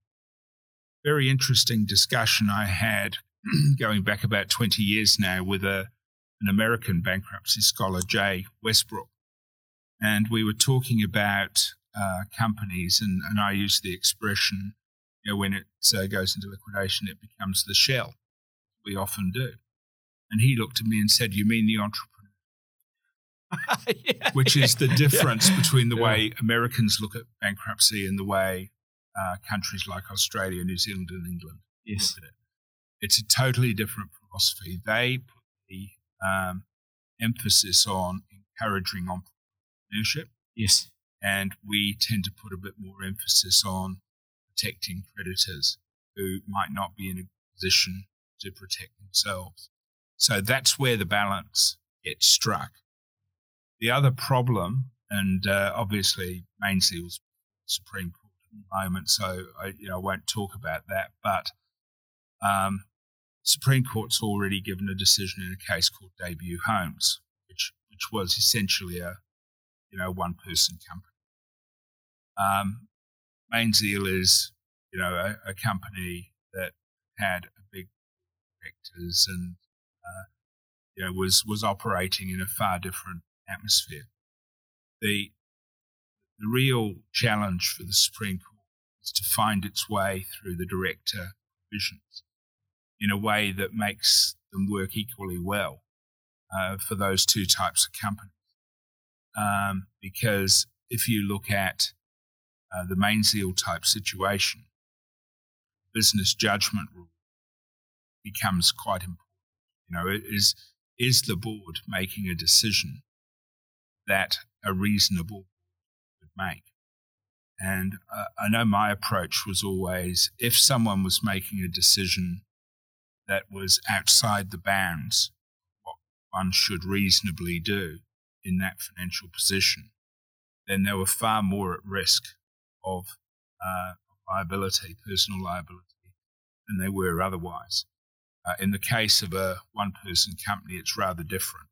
Very interesting discussion I had going back about 20 years now with a an American bankruptcy scholar, Jay Westbrook. And we were talking about uh, companies, and, and I used the expression, you know, when it uh, goes into liquidation, it becomes the shell. We often do. And he looked at me and said, You mean the entrepreneur? yeah, Which is the difference yeah. between the way Americans look at bankruptcy and the way uh, countries like Australia, New Zealand, and England yes. it. It's a totally different philosophy. They put the um, emphasis on encouraging entrepreneurship. Yes. And we tend to put a bit more emphasis on protecting creditors who might not be in a position to protect themselves. So that's where the balance gets struck. The other problem, and uh, obviously Mainzeal's Supreme Court at the moment, so I you know, won't talk about that, but um, Supreme Court's already given a decision in a case called Debut Homes, which which was essentially a you know one person company. Um, Mainzeal is you know a, a, company that had a big directors and uh, you know was was operating in a far different atmosphere. The the real challenge for the Supreme Court is to find its way through the director provisions in a way that makes them work equally well uh, for those two types of companies. Um, because if you look at uh, the Mainzeal type situation, business judgment rule becomes quite important. You know, is is the board making a decision that a reasonable would make? And uh, I know my approach was always if someone was making a decision that was outside the bounds what one should reasonably do in that financial position, then they were far more at risk of uh, liability, personal liability, than they were otherwise. Uh, in the case of a one person company, it's rather different.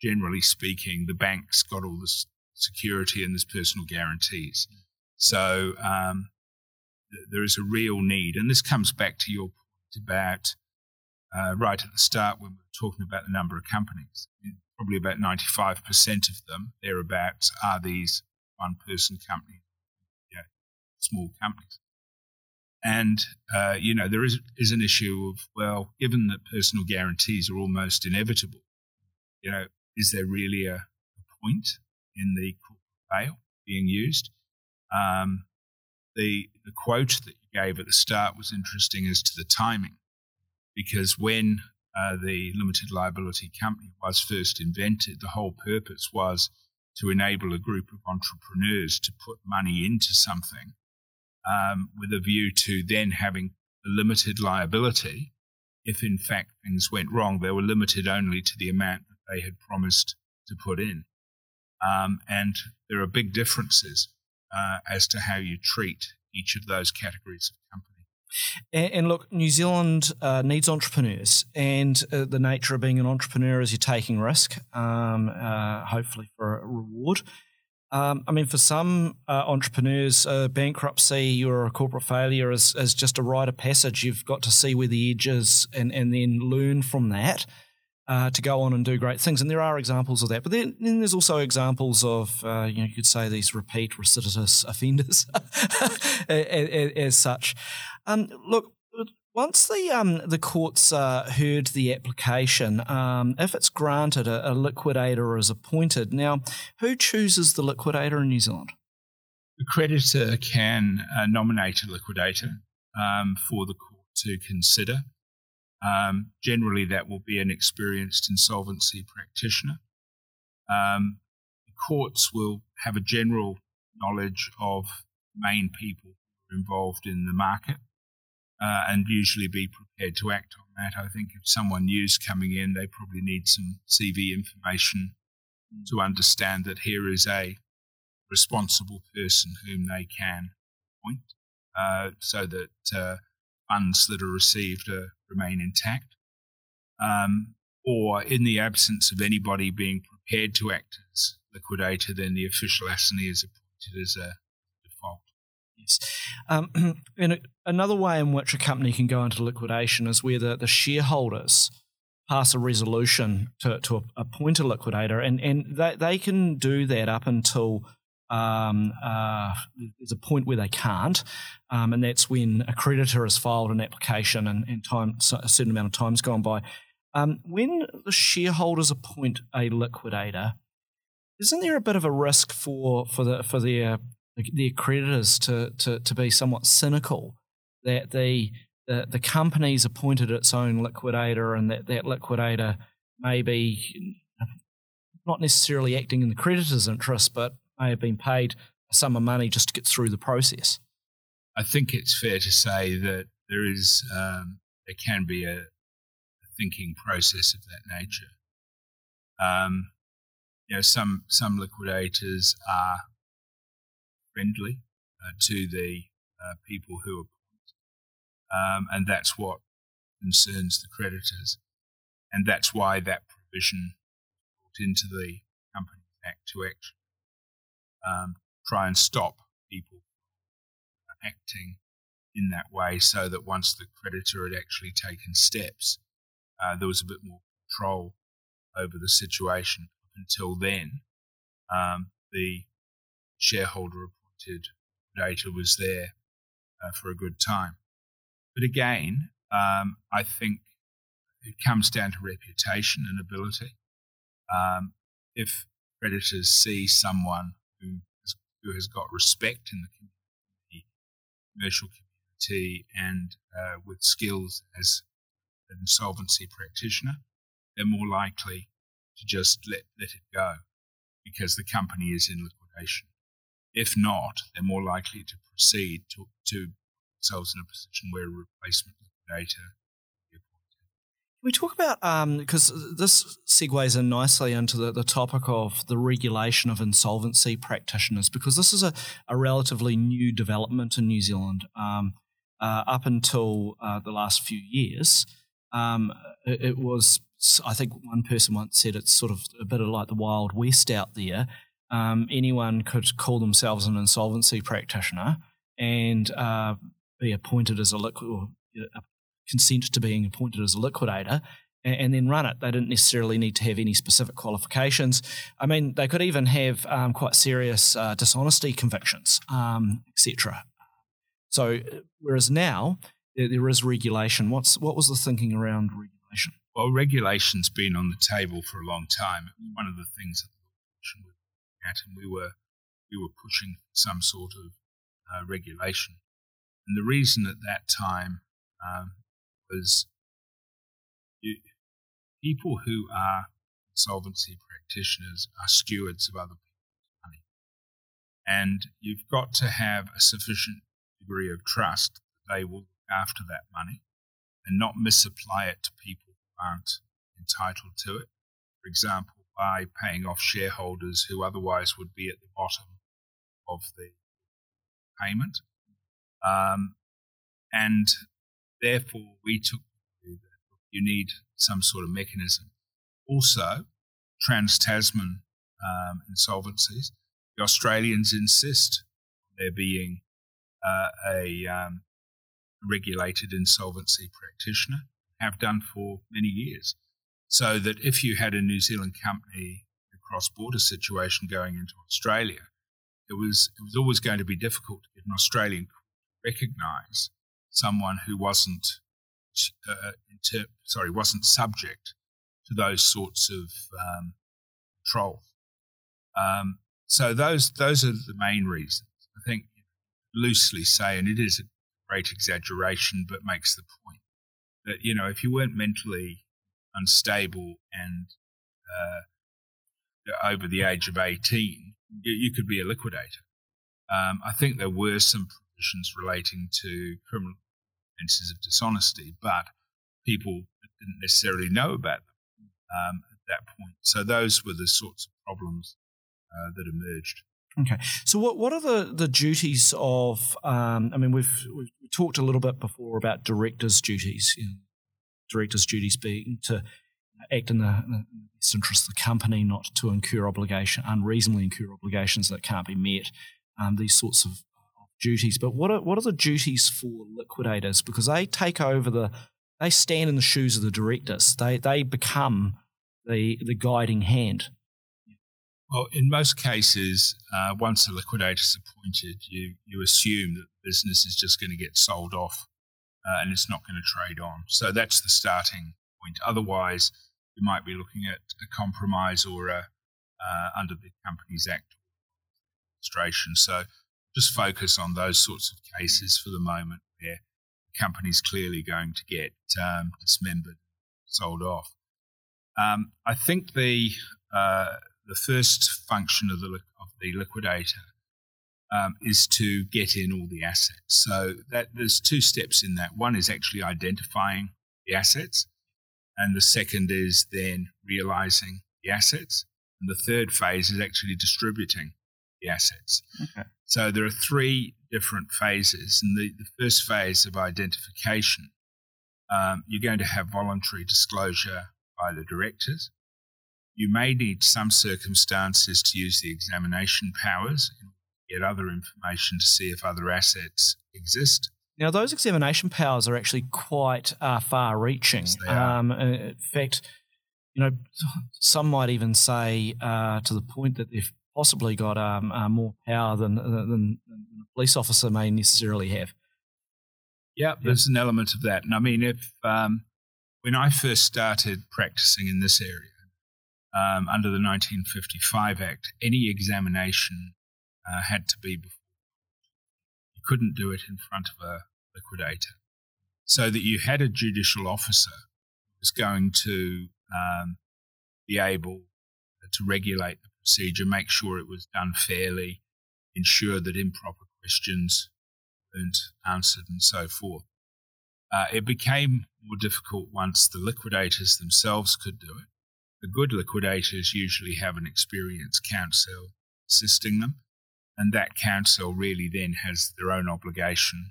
Generally speaking, the bank's got all this security and there's personal guarantees. So um, th- there is a real need. And this comes back to your point about uh, right at the start when we were talking about the number of companies. Probably about 95% of them, thereabouts, are these one person companies, you know, small companies. And, uh, you know, there is, is an issue of, well, given that personal guarantees are almost inevitable, you know, is there really a, a point in the veil being used. Um, the, the quote that you gave at the start was interesting as to the timing, because when uh, the limited liability company was first invented, the whole purpose was to enable a group of entrepreneurs to put money into something um, with a view to then having a limited liability. If in fact things went wrong, they were limited only to the amount that they had promised to put in. Um, and there are big differences uh, as to how you treat each of those categories of company. And, and look, New Zealand uh, needs entrepreneurs, and uh, the nature of being an entrepreneur is you're taking risk, um, uh, hopefully for a reward. Um, I mean, for some uh, entrepreneurs, uh, bankruptcy or a corporate failure is, is just a rite of passage. You've got to see where the edge is and, and then learn from that uh, to go on and do great things. And there are examples of that. But then, then there's also examples of, uh, you know, you could say these repeat recidivist offenders as, as, such. Um, look, once the um, the courts uh, heard the application, um, if it's granted, a, a, liquidator is appointed. Now, who chooses the liquidator in New Zealand? The creditor can uh, nominate a liquidator um, for the court to consider. Um, generally, that will be an experienced insolvency practitioner. Um, the courts will have a general knowledge of main people involved in the market uh, and usually be prepared to act on that. I think if someone new is coming in, they probably need some CV information to understand that here is a responsible person whom they can appoint uh, so that uh, funds that are received are, remain intact. Um, or in the absence of anybody being prepared to act as liquidator, then the official assignee is appointed as a default. Yes. Um, and another way in which a company can go into liquidation is where the, the shareholders pass a resolution to, to appoint a liquidator, and, and they, they can do that up until um, uh, there's a point where they can't, um, and that's when a creditor has filed an application and, and time a certain amount of time's gone by. Um, when the shareholders appoint a liquidator, isn't there a bit of a risk for for the for their their creditors to, to, to be somewhat cynical that the, the the company's appointed its own liquidator and that that liquidator may be not necessarily acting in the creditor's interest, but may have been paid a sum of money just to get through the process. I think it's fair to say that there is um, there can be a, a, thinking process of that nature. Um, you know, some some liquidators are friendly uh, to the uh, people who are um, and that's what concerns the creditors, and that's why that provision brought into the Companies Act to action um, try and stop people acting in that way so that once the creditor had actually taken steps, uh, there was a bit more control over the situation. Until then, um, the shareholder appointed data was there uh, for a good time. But again, um, I think it comes down to reputation and ability. Um, if creditors see someone who has, got respect in the commercial community, and uh, with skills as an insolvency practitioner, they're more likely to just let, let it go because the company is in liquidation. If not, they're more likely to proceed to, to themselves in a position where a replacement liquidator we talk about because um, this segues in nicely into the, the topic of the regulation of insolvency practitioners because this is a, a relatively new development in New Zealand. Um, uh, up until uh, the last few years, um, it, it, was I think one person once said it's sort of a bit of like the Wild West out there. Um, anyone could call themselves an insolvency practitioner and uh, be appointed as a liquid consent to being appointed as a liquidator and, then run it. They didn't necessarily need to have any specific qualifications. I mean, they could even have um, quite serious uh, dishonesty convictions, um, etc. So, whereas now there, there is regulation. What's what was the thinking around regulation? Well, regulation's been on the table for a long time. One of the things that situation we were at, and we were we were pushing some sort of uh, regulation. And the reason at that time um, was you, people who are insolvency practitioners are stewards of other people's money. And you've got to have a sufficient degree of trust that they will look after that money and not misapply it to people who aren't entitled to it. For example, by paying off shareholders who otherwise would be at the bottom of the payment. Um, and therefore, we took you need some sort of mechanism. Also, trans Tasman um, insolvencies, the Australians insist there being uh, a um, regulated insolvency practitioner, have done for many years. So that if you had a New Zealand company, a cross border situation going into Australia, it was it was always going to be difficult to get an Australian court to recognise someone who wasn't uh, inter- sorry wasn't subject to those sorts of um, controls. Um, so those those are the main reasons. I think loosely say, and it is a great exaggeration, but makes the point that you know if you weren't mentally unstable and uh, over the age of eighteen, you, you could be a liquidator. Um, I think there were some provisions relating to criminal offences of dishonesty, but people didn't necessarily know about them um, at that point. So those were the sorts of problems uh, that emerged. Okay, so what what are the, the duties of? Um, I mean, we've we've talked a little bit before about directors' duties. You know, directors' duties being to act in the, in the, best interest of the company, not to incur obligation, unreasonably incur obligations that can't be met. Um, these sorts of duties. But what are what are the duties for liquidators? Because they take over the, they stand in the shoes of the directors. They they become the the guiding hand. Well, in most cases, uh, once a liquidator is appointed, you you assume that the business is just going to get sold off, uh, and it's not going to trade on. So that's the starting point. Otherwise, you might be looking at a compromise or a uh, under the Companies Act administration. So just focus on those sorts of cases for the moment where the company's clearly going to get um, dismembered, sold off. Um, I think the uh, the first function of the of the liquidator um, is to get in all the assets. So that there's two steps in that. One is actually identifying the assets, and the second is then realizing the assets. And the third phase is actually distributing the assets. Okay. So there are three different phases. And the, the first phase of identification, um, you're going to have voluntary disclosure by the directors. You may need some circumstances to use the examination powers and get other information to see if other assets exist. Now, those examination powers are actually quite uh, far reaching. Yes, um, in fact, you know, some might even say uh, to the point that they've possibly got um, uh, more power than, than, than, a police officer may necessarily have. Yeah, there's an element of that. And I mean, if um, when I first started practicing in this area um, under the 1955 Act, any examination uh, had to be before. You couldn't do it in front of a liquidator. So that you had a judicial officer who was going to um, be able to regulate the procedure, make sure it was done fairly, ensure that improper questions weren't answered, and so forth. Uh, it became more difficult once the liquidators themselves could do it. The good liquidators usually have an experienced counsel assisting them, and that counsel really then has their own obligation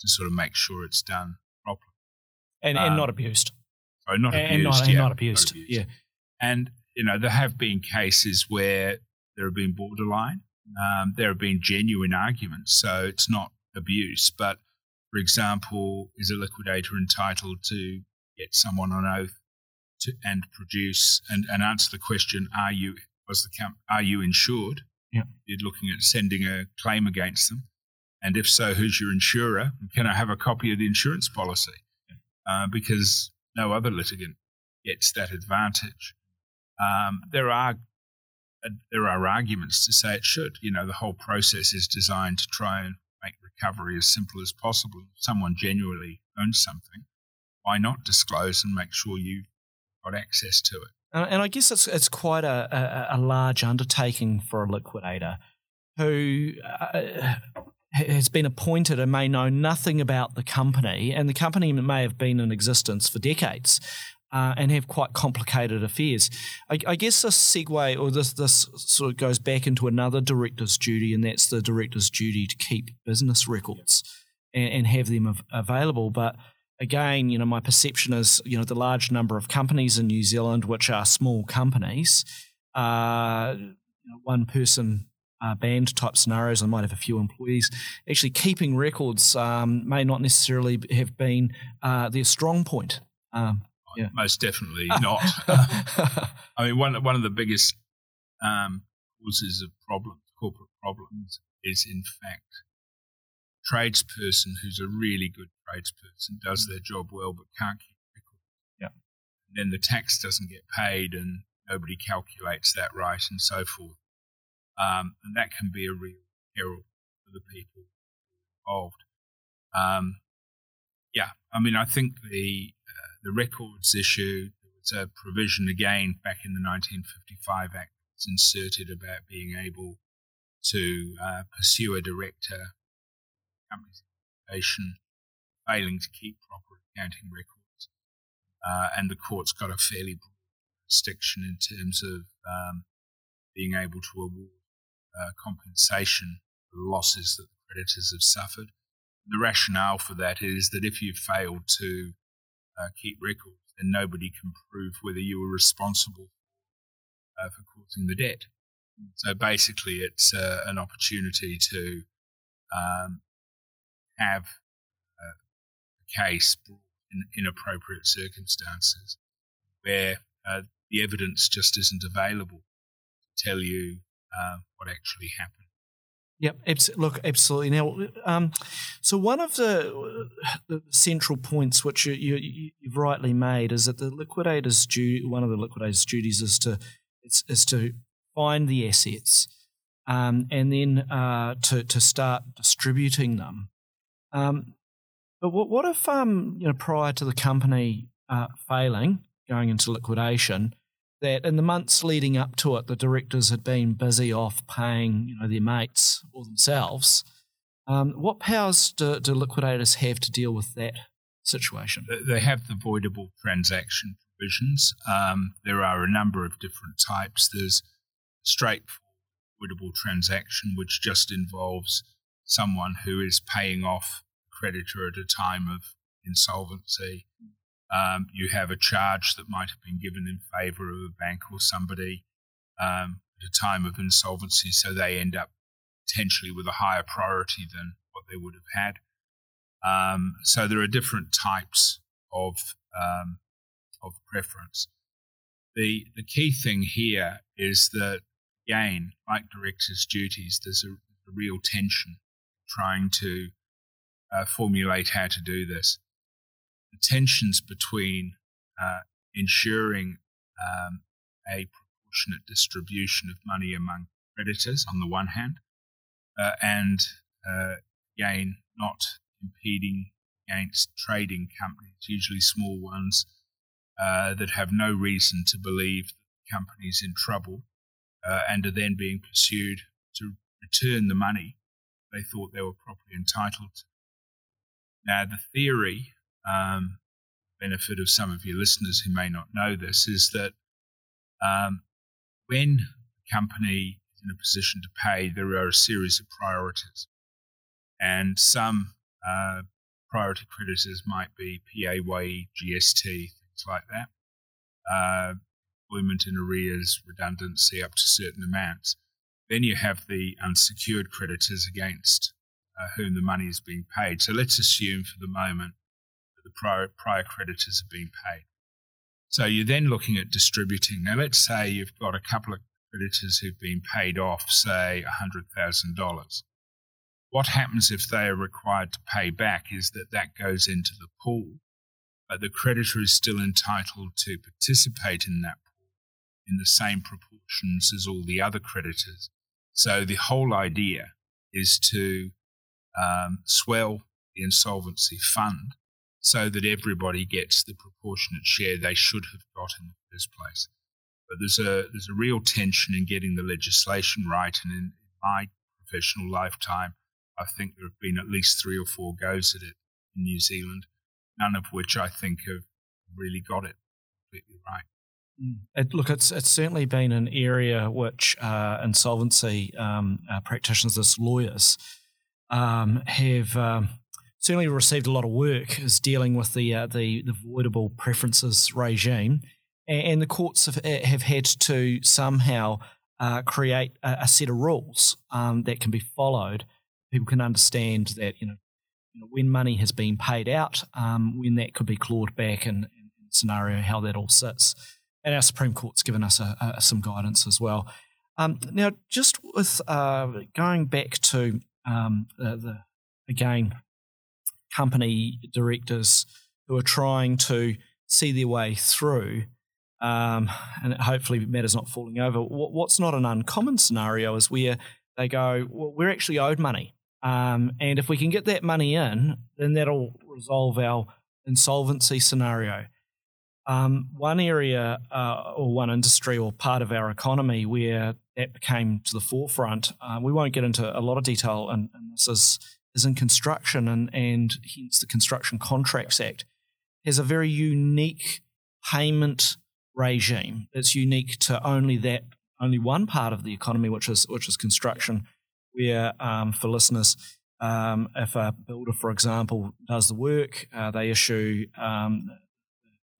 to sort of make sure it's done properly. And, and um, not abused. Oh, not and, abused. Not, yeah, not abused. Not abused. Yeah. And you know, there have been cases where there have been borderline. Um, there have been genuine arguments, so it's not abuse. But for example, is a liquidator entitled to get someone on oath to, and produce and, and answer the question: Are you was the are you insured? Yeah. You're looking at sending a claim against them, and if so, who's your insurer? Can I have a copy of the insurance policy? Uh, because no other litigant gets that advantage. Um, there are uh, there are arguments to say it should. You know, the whole process is designed to try and make recovery as simple as possible. If someone genuinely owns something, why not disclose and make sure you've got access to it? And I guess it's it's quite a, a, a large undertaking for a liquidator who uh, has been appointed and may know nothing about the company, and the company may have been in existence for decades. Uh, and have quite complicated affairs. I, I, guess this segue or this this sort of goes back into another director's duty, and that's the director's duty to keep business records and, and have them av- available. But again, you know, my perception is, you know, the large number of companies in New Zealand, which are small companies, uh, one person uh, band type scenarios, I might have a few employees. Actually, keeping records um, may not necessarily have been uh, their strong point. Um, yeah. Most definitely not. I mean, one one of the biggest um, causes of problems, corporate problems, is in fact a tradesperson who's a really good tradesperson does their job well but can't keep records. Yeah. And then the tax doesn't get paid and nobody calculates that right and so forth. Um, and that can be a real peril for the people involved. Um, yeah, I mean, I think the the records issue there was a provision again back in the 1955 Act was inserted about being able to uh, pursue a director company's information failing to keep proper accounting records, uh, and the court's got a fairly broad jurisdiction in terms of um, being able to award uh, compensation for the losses that the creditors have suffered. The rationale for that is that if you failed to uh, keep records, then nobody can prove whether you were responsible uh, for causing the debt. So basically, it's uh, an opportunity to um, have uh, a case brought in inappropriate circumstances where uh, the evidence just isn't available to tell you uh, what actually happened. Yep, look, absolutely. Now, um, so one of the, the, central points which you, you, have rightly made is that the liquidator's duty, one of the liquidator's duties is to is, is to find the assets um, and then uh, to to start distributing them. Um, but what, what if um, you know prior to the company uh, failing, going into liquidation, that in the months leading up to it, the directors had been busy off paying you know, their mates or themselves. Um, what powers do, do, liquidators have to deal with that situation? They have the voidable transaction provisions. Um, there are a number of different types. There's straightforward voidable transaction, which just involves someone who is paying off a creditor at a time of insolvency um, you have a charge that might have been given in favour of a bank or somebody um, at a time of insolvency, so they end up potentially with a higher priority than what they would have had. Um, so there are different types of um, of preference. The the key thing here is that again, like directors' duties, there's a, a real tension trying to uh, formulate how to do this the tensions between uh, ensuring um, a proportionate distribution of money among creditors on the one hand, uh, and uh, again, not impeding against trading companies, usually small ones, uh, that have no reason to believe the company is in trouble uh, and are then being pursued to return the money they thought they were properly entitled to. Now, the theory um, benefit of some of your listeners who may not know this is that um, when a company is in a position to pay, there are a series of priorities. And some uh, priority creditors might be PAYE, GST, things like that. Uh, employment in arrears, redundancy up to certain amounts. Then you have the unsecured creditors against uh, whom the money is being paid. So let's assume for the moment the prior, prior creditors have been paid. So you're then looking at distributing. Now, let's say you've got a couple of creditors who've been paid off, say $100,000. What happens if they are required to pay back is that that goes into the pool, but the creditor is still entitled to participate in that pool in the same proportions as all the other creditors. So the whole idea is to um, swell the insolvency fund so that everybody gets the proportionate share they should have got in the first place. But there's a there's a real tension in getting the legislation right, and in my professional lifetime, I think there have been at least three or four goes at it in New Zealand, none of which I think have really got it completely right. Mm. It, look, it's it's certainly been an area which uh, insolvency um, uh, practitioners, as lawyers, um, have um, certainly received a lot of work is dealing with the uh, the, the voidable preferences regime, and, the courts have have had to somehow uh, create a, a, set of rules um, that can be followed. People can understand that you know, you know when money has been paid out, um, when that could be clawed back, and, and scenario how that all sits. And our Supreme Court's given us a, a, some guidance as well. Um, now, just with uh, going back to um, the, the, again company directors who are trying to see their way through, um, and hopefully matters not falling over. What's not an uncommon scenario is where they go, well, we're actually owed money. Um, and if we can get that money in, then that'll resolve our insolvency scenario. Um, one area uh, or one industry or part of our economy where that came to the forefront, uh, we won't get into a lot of detail, and, and this is, is in construction, and, and hence the Construction Contracts Act has a very unique payment regime. It's unique to only that, only one part of the economy, which is which is construction. Where, um, for listeners, um, if a builder, for example, does the work, uh, they issue um,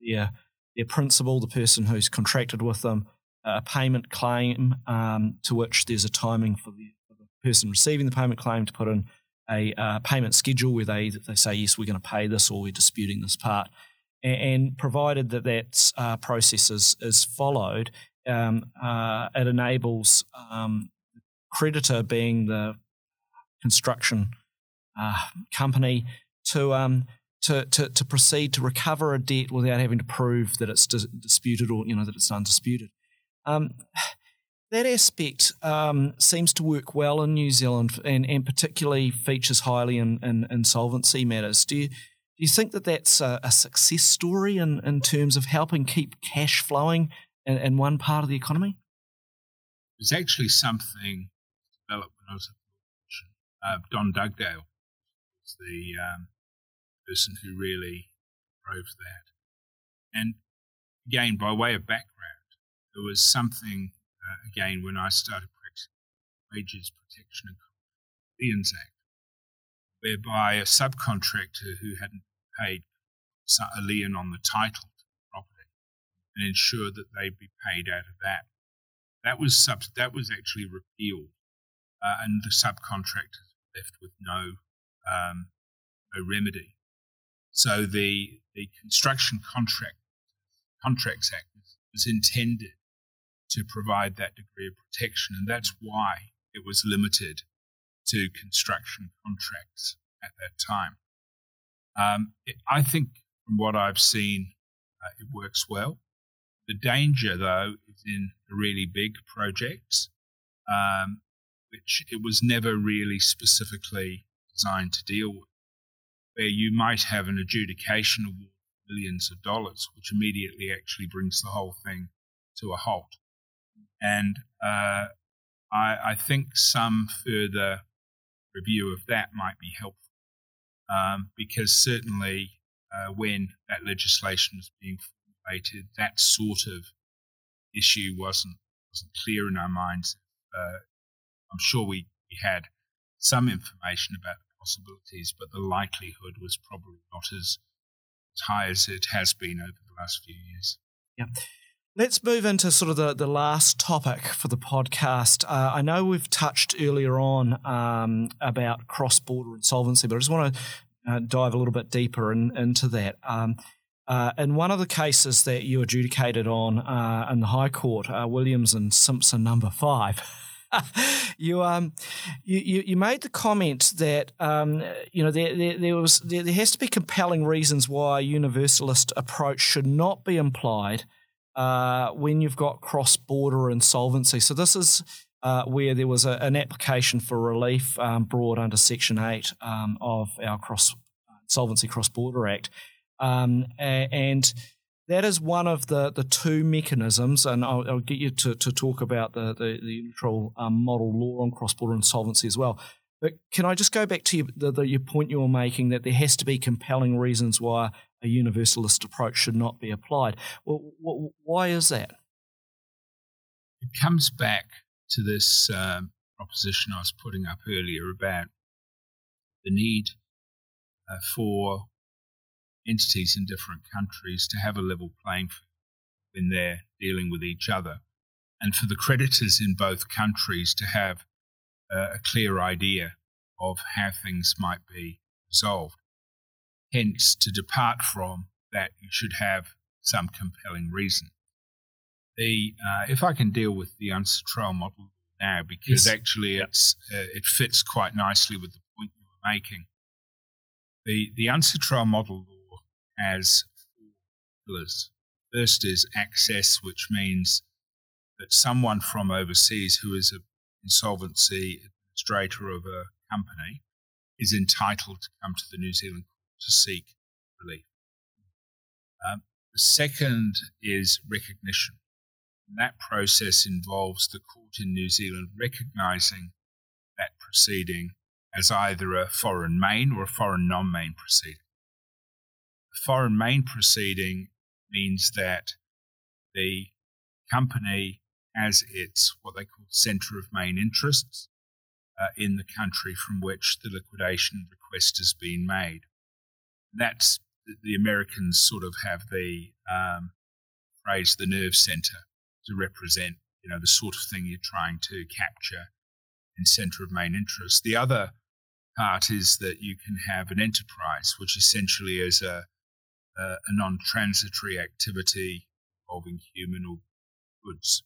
their their principal, the person who's contracted with them, a payment claim um, to which there's a timing for the, for the, person receiving the payment claim to put in a uh, payment schedule where they they say yes we're going to pay this or we're disputing this part, and, and provided that that uh, process is, is followed, um, uh, it enables um, creditor being the construction uh, company to um, to, to, to proceed to recover a debt without having to prove that it's dis- disputed or you know that it's undisputed. Um, that aspect um, seems to work well in New Zealand and, and particularly features highly in, in insolvency matters. Do you, do you think that that's a, a, success story in, in terms of helping keep cash flowing in, in one part of the economy? It's actually something developed when I was at uh, Don Dugdale was the um, person who really drove that. And again, by way of background, there was something, uh, again, when I started practicing Wages Protection and Liens Act, whereby a subcontractor who hadn't paid a lien on the title to the property and ensured that they'd be paid out of that. That was sub, that was actually repealed, uh, and the subcontractors left with no um, no remedy. So the, the Construction Contract, Contracts Act was intended to provide that degree of protection, and that's why it was limited to construction contracts at that time. Um, it, I think from what I've seen, uh, it works well. The danger, though, is in the really big projects, um, which it was never really specifically designed to deal with where you might have an adjudication award millions of dollars, which immediately actually brings the whole thing to a halt. And uh, I, I, think some further review of that might be helpful, um, because certainly uh, when that legislation was being formulated, that sort of issue wasn't wasn't clear in our minds. Uh, I'm sure we, we had some information about the possibilities, but the likelihood was probably not as, as high as it has been over the last few years. Yeah. Let's move into sort of the, the last topic for the podcast. Uh, I know we've touched earlier on um, about cross border insolvency, but I just want to uh, dive a little bit deeper in, into that. Um, uh, in one of the cases that you adjudicated on uh, in the High Court, uh, Williams and Simpson number five, you um you, you made the comment that um you know there there, there was there, there, has to be compelling reasons why a universalist approach should not be implied uh, when you've got cross border insolvency. So this is uh, where there was a, an application for relief um, brought under Section 8 um, of our cross Insolvency Cross Border Act. Um, and that is one of the, the two mechanisms, and I'll, I'll get you to, to talk about the, the, the neutral um, model law on cross border insolvency as well. But can I just go back to you, the, the, your point you were making that there has to be compelling reasons why a universalist approach should not be applied? Well, why is that? It comes back to this um, proposition I was putting up earlier about the need uh, for entities in different countries to have a level playing field when they're dealing with each other, and for the creditors in both countries to have uh, a clear idea of how things might be resolved. Hence, to depart from that, you should have some compelling reason. The uh, if I can deal with the UNCITRAL model now, because yes. actually it's uh, it fits quite nicely with the point you were making. The the UNCITRAL model law has four pillars. First is access, which means that someone from overseas who is an insolvency administrator of a company is entitled to come to the New Zealand court to seek relief. Um, the second is recognition. And that process involves the court in New Zealand recognizing that proceeding as either a foreign main or a foreign non main proceeding. A foreign main proceeding means that the company has its what they call centre of main interests uh, in the country from which the liquidation request has been made. That's the Americans sort of have the um, phrase the nerve center to represent, you know, the sort of thing you're trying to capture in center of main interest. The other part is that you can have an enterprise, which essentially is a, a, a non-transitory activity involving human or goods,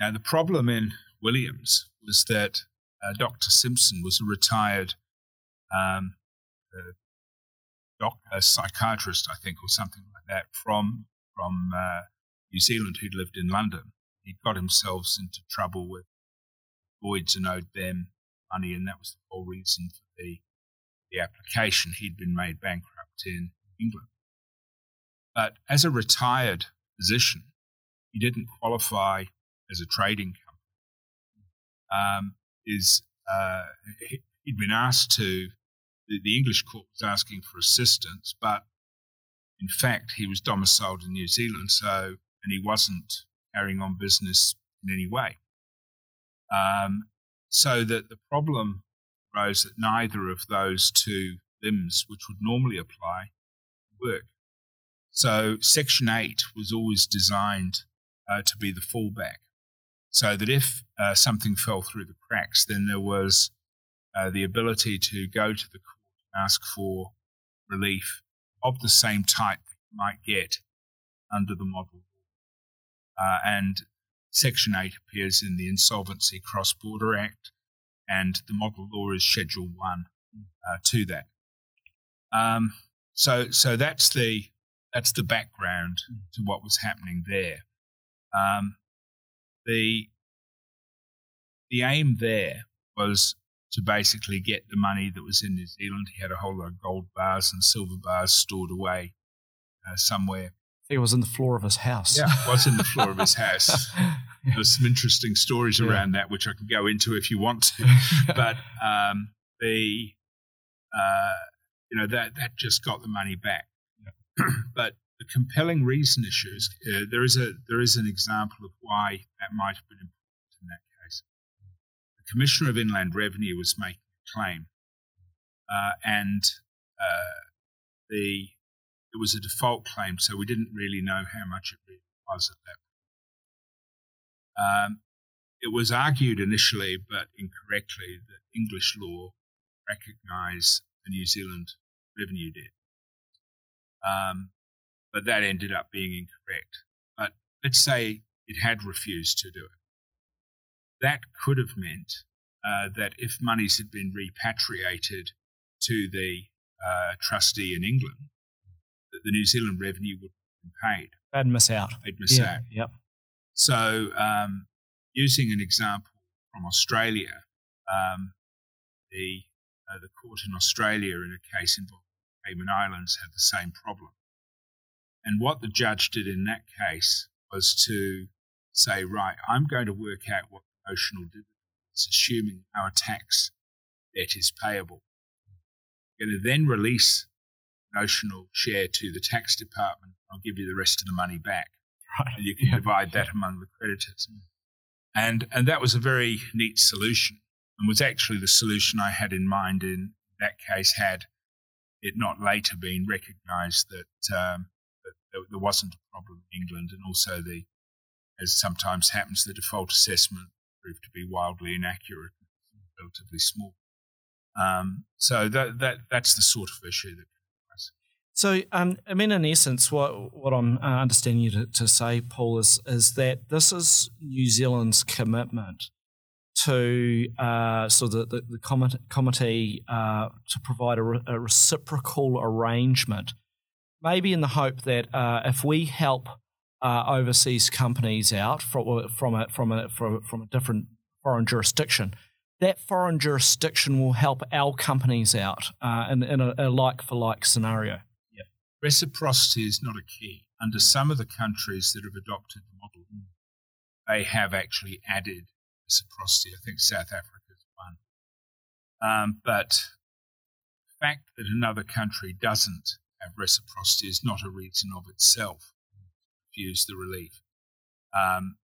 Now, the problem in Williams was that uh, Dr. Simpson was a retired um, uh, doc, a psychiatrist, I think, or something like that, from from uh, New Zealand who'd lived in London. He got himself into trouble with Lloyds and owed them money, and that was the whole reason for the, the application. He'd been made bankrupt in England. But as a retired physician, he didn't qualify as a trading company. Um, is uh, he'd been asked to the, English court was asking for assistance, but in fact he was domiciled in New Zealand, so and he wasn't carrying on business in any way. Um, so that the problem arose that neither of those two limbs, which would normally apply, work. So Section 8 was always designed uh, to be the fallback, so that if uh, something fell through the cracks, then there was uh, the ability to go to the court and ask for relief of the same type that you might get under the model uh, and Section 8 appears in the Insolvency Cross Border Act, and the model law is Schedule 1 uh, to that. Um, so, so that's the that's the background to what was happening there. Um, the the aim there was to basically get the money that was in New Zealand. He had a whole lot of gold bars and silver bars stored away uh, somewhere think it was in the floor of his house. Yeah, it was in the floor of his house. There's some interesting stories yeah. around that, which I can go into if you want to. but um, the, uh, you know, that that just got the money back. Yeah. but the compelling reason issues, uh, there is a there is an example of why that might have been important in that case. The Commissioner of Inland Revenue was making a claim, uh, and uh, the it was a default claim, so we didn't really know how much it really was at that point. Um, it was argued initially, but incorrectly, that English law recognised the New Zealand revenue debt. Um, but that ended up being incorrect. But let's say it had refused to do it. That could have meant uh, that if monies had been repatriated to the uh, trustee in England, that the New Zealand revenue would have been paid. They'd miss out. They'd miss yeah. out. Yep. So, um, using an example from Australia, um, the uh, the court in Australia in a case involving Cayman Islands had the same problem. And what the judge did in that case was to say, right, I'm going to work out what the notional dividend is, assuming our tax debt is payable. I'm going to then release notional share to the tax department. I'll give you the rest of the money back. Right. And you can Yeah. divide that among the creditors. And, and that was a very neat solution and was actually the solution I had in mind in that case had it not later been recognised that, um, that there, there wasn't a problem in England and also the, as sometimes happens, the default assessment proved to be wildly inaccurate, and relatively small. Um, so that, that that's the sort of issue that So, um, I mean, in essence, what what I'm uh, understanding you to, to say, Paul, is is that this is New Zealand's commitment to uh, so the the, the committee uh, to provide a, re- a reciprocal arrangement, maybe in the hope that uh, if we help uh, overseas companies out from from a from a from, from a different foreign jurisdiction, that foreign jurisdiction will help our companies out uh, in, in a, a like for like scenario. Yeah. reciprocity is not a key. Under some of the countries that have adopted the model, they have actually added reciprocity. I think South Africa is one. Um, but the fact that another country doesn't reciprocity is not a reason of itself refuse the relief. Um,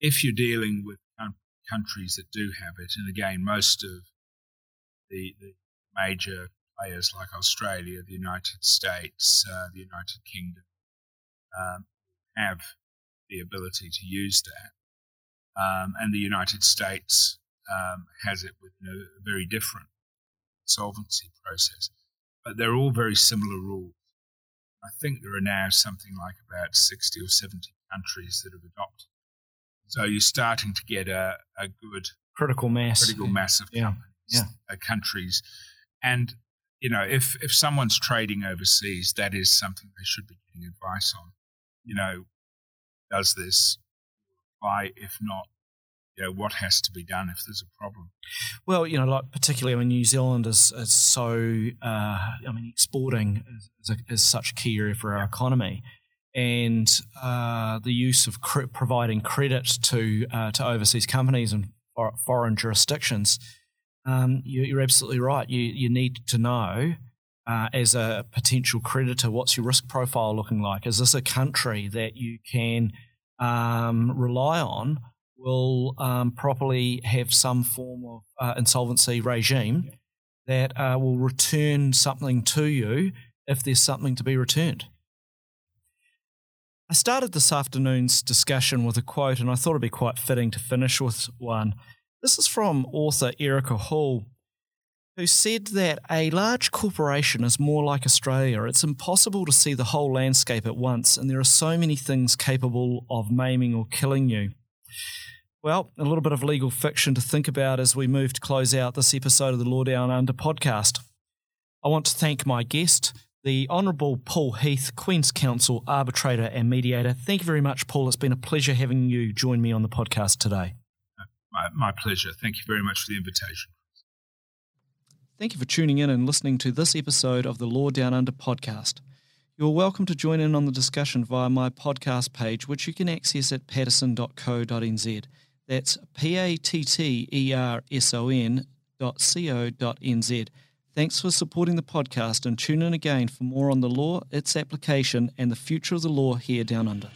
if you're dealing with coun- countries that do have it, and again, most of the, the major players like Australia, the United States, uh, the United Kingdom um, have the ability to use that. Um, and the United States um, has it with a very different solvency process. But they're all very similar rules. I think there are now something like about 60 or 70 countries that have adopted. So you're starting to get a, a good Critical mass. critical mass of Yeah, companies, yeah. uh, countries. And, you know, if, if someone's trading overseas, that is something they should be getting advice on. You know, does this apply? If not, you know, what has to be done if there's a problem? Well, you know, like particularly, I mean, New Zealand is, is so, uh, I mean, exporting is, is, a, is such a key area for our economy. And uh, the use of cre- providing credit to uh, to overseas companies and for, foreign jurisdictions, um, you, you're absolutely right. You you need to know uh, as a potential creditor what's your risk profile looking like. Is this a country that you can um, rely on? Will um, properly have some form of uh, insolvency regime that uh, will return something to you if there's something to be returned. I started this afternoon's discussion with a quote, and I thought it'd be quite fitting to finish with one. This is from author Erica Hall, who said that a large corporation is more like Australia. It's impossible to see the whole landscape at once, and there are so many things capable of maiming or killing you. Well, a little bit of legal fiction to think about as we move to close out this episode of the Law Down Under podcast. I want to thank my guest, the Honourable Paul Heath, Queen's Counsel, arbitrator and mediator. Thank you very much, Paul. It's been a pleasure having you join me on the podcast today. My, my pleasure. Thank you very much for the invitation. Thank you for tuning in and listening to this episode of the Law Down Under podcast. You're welcome to join in on the discussion via my podcast page, which you can access at patterson.co.nz. That's P A T T E R S O N dot C O dot N Z. Thanks for supporting the podcast and tune in again for more on the law, its application, and the future of the law here down under.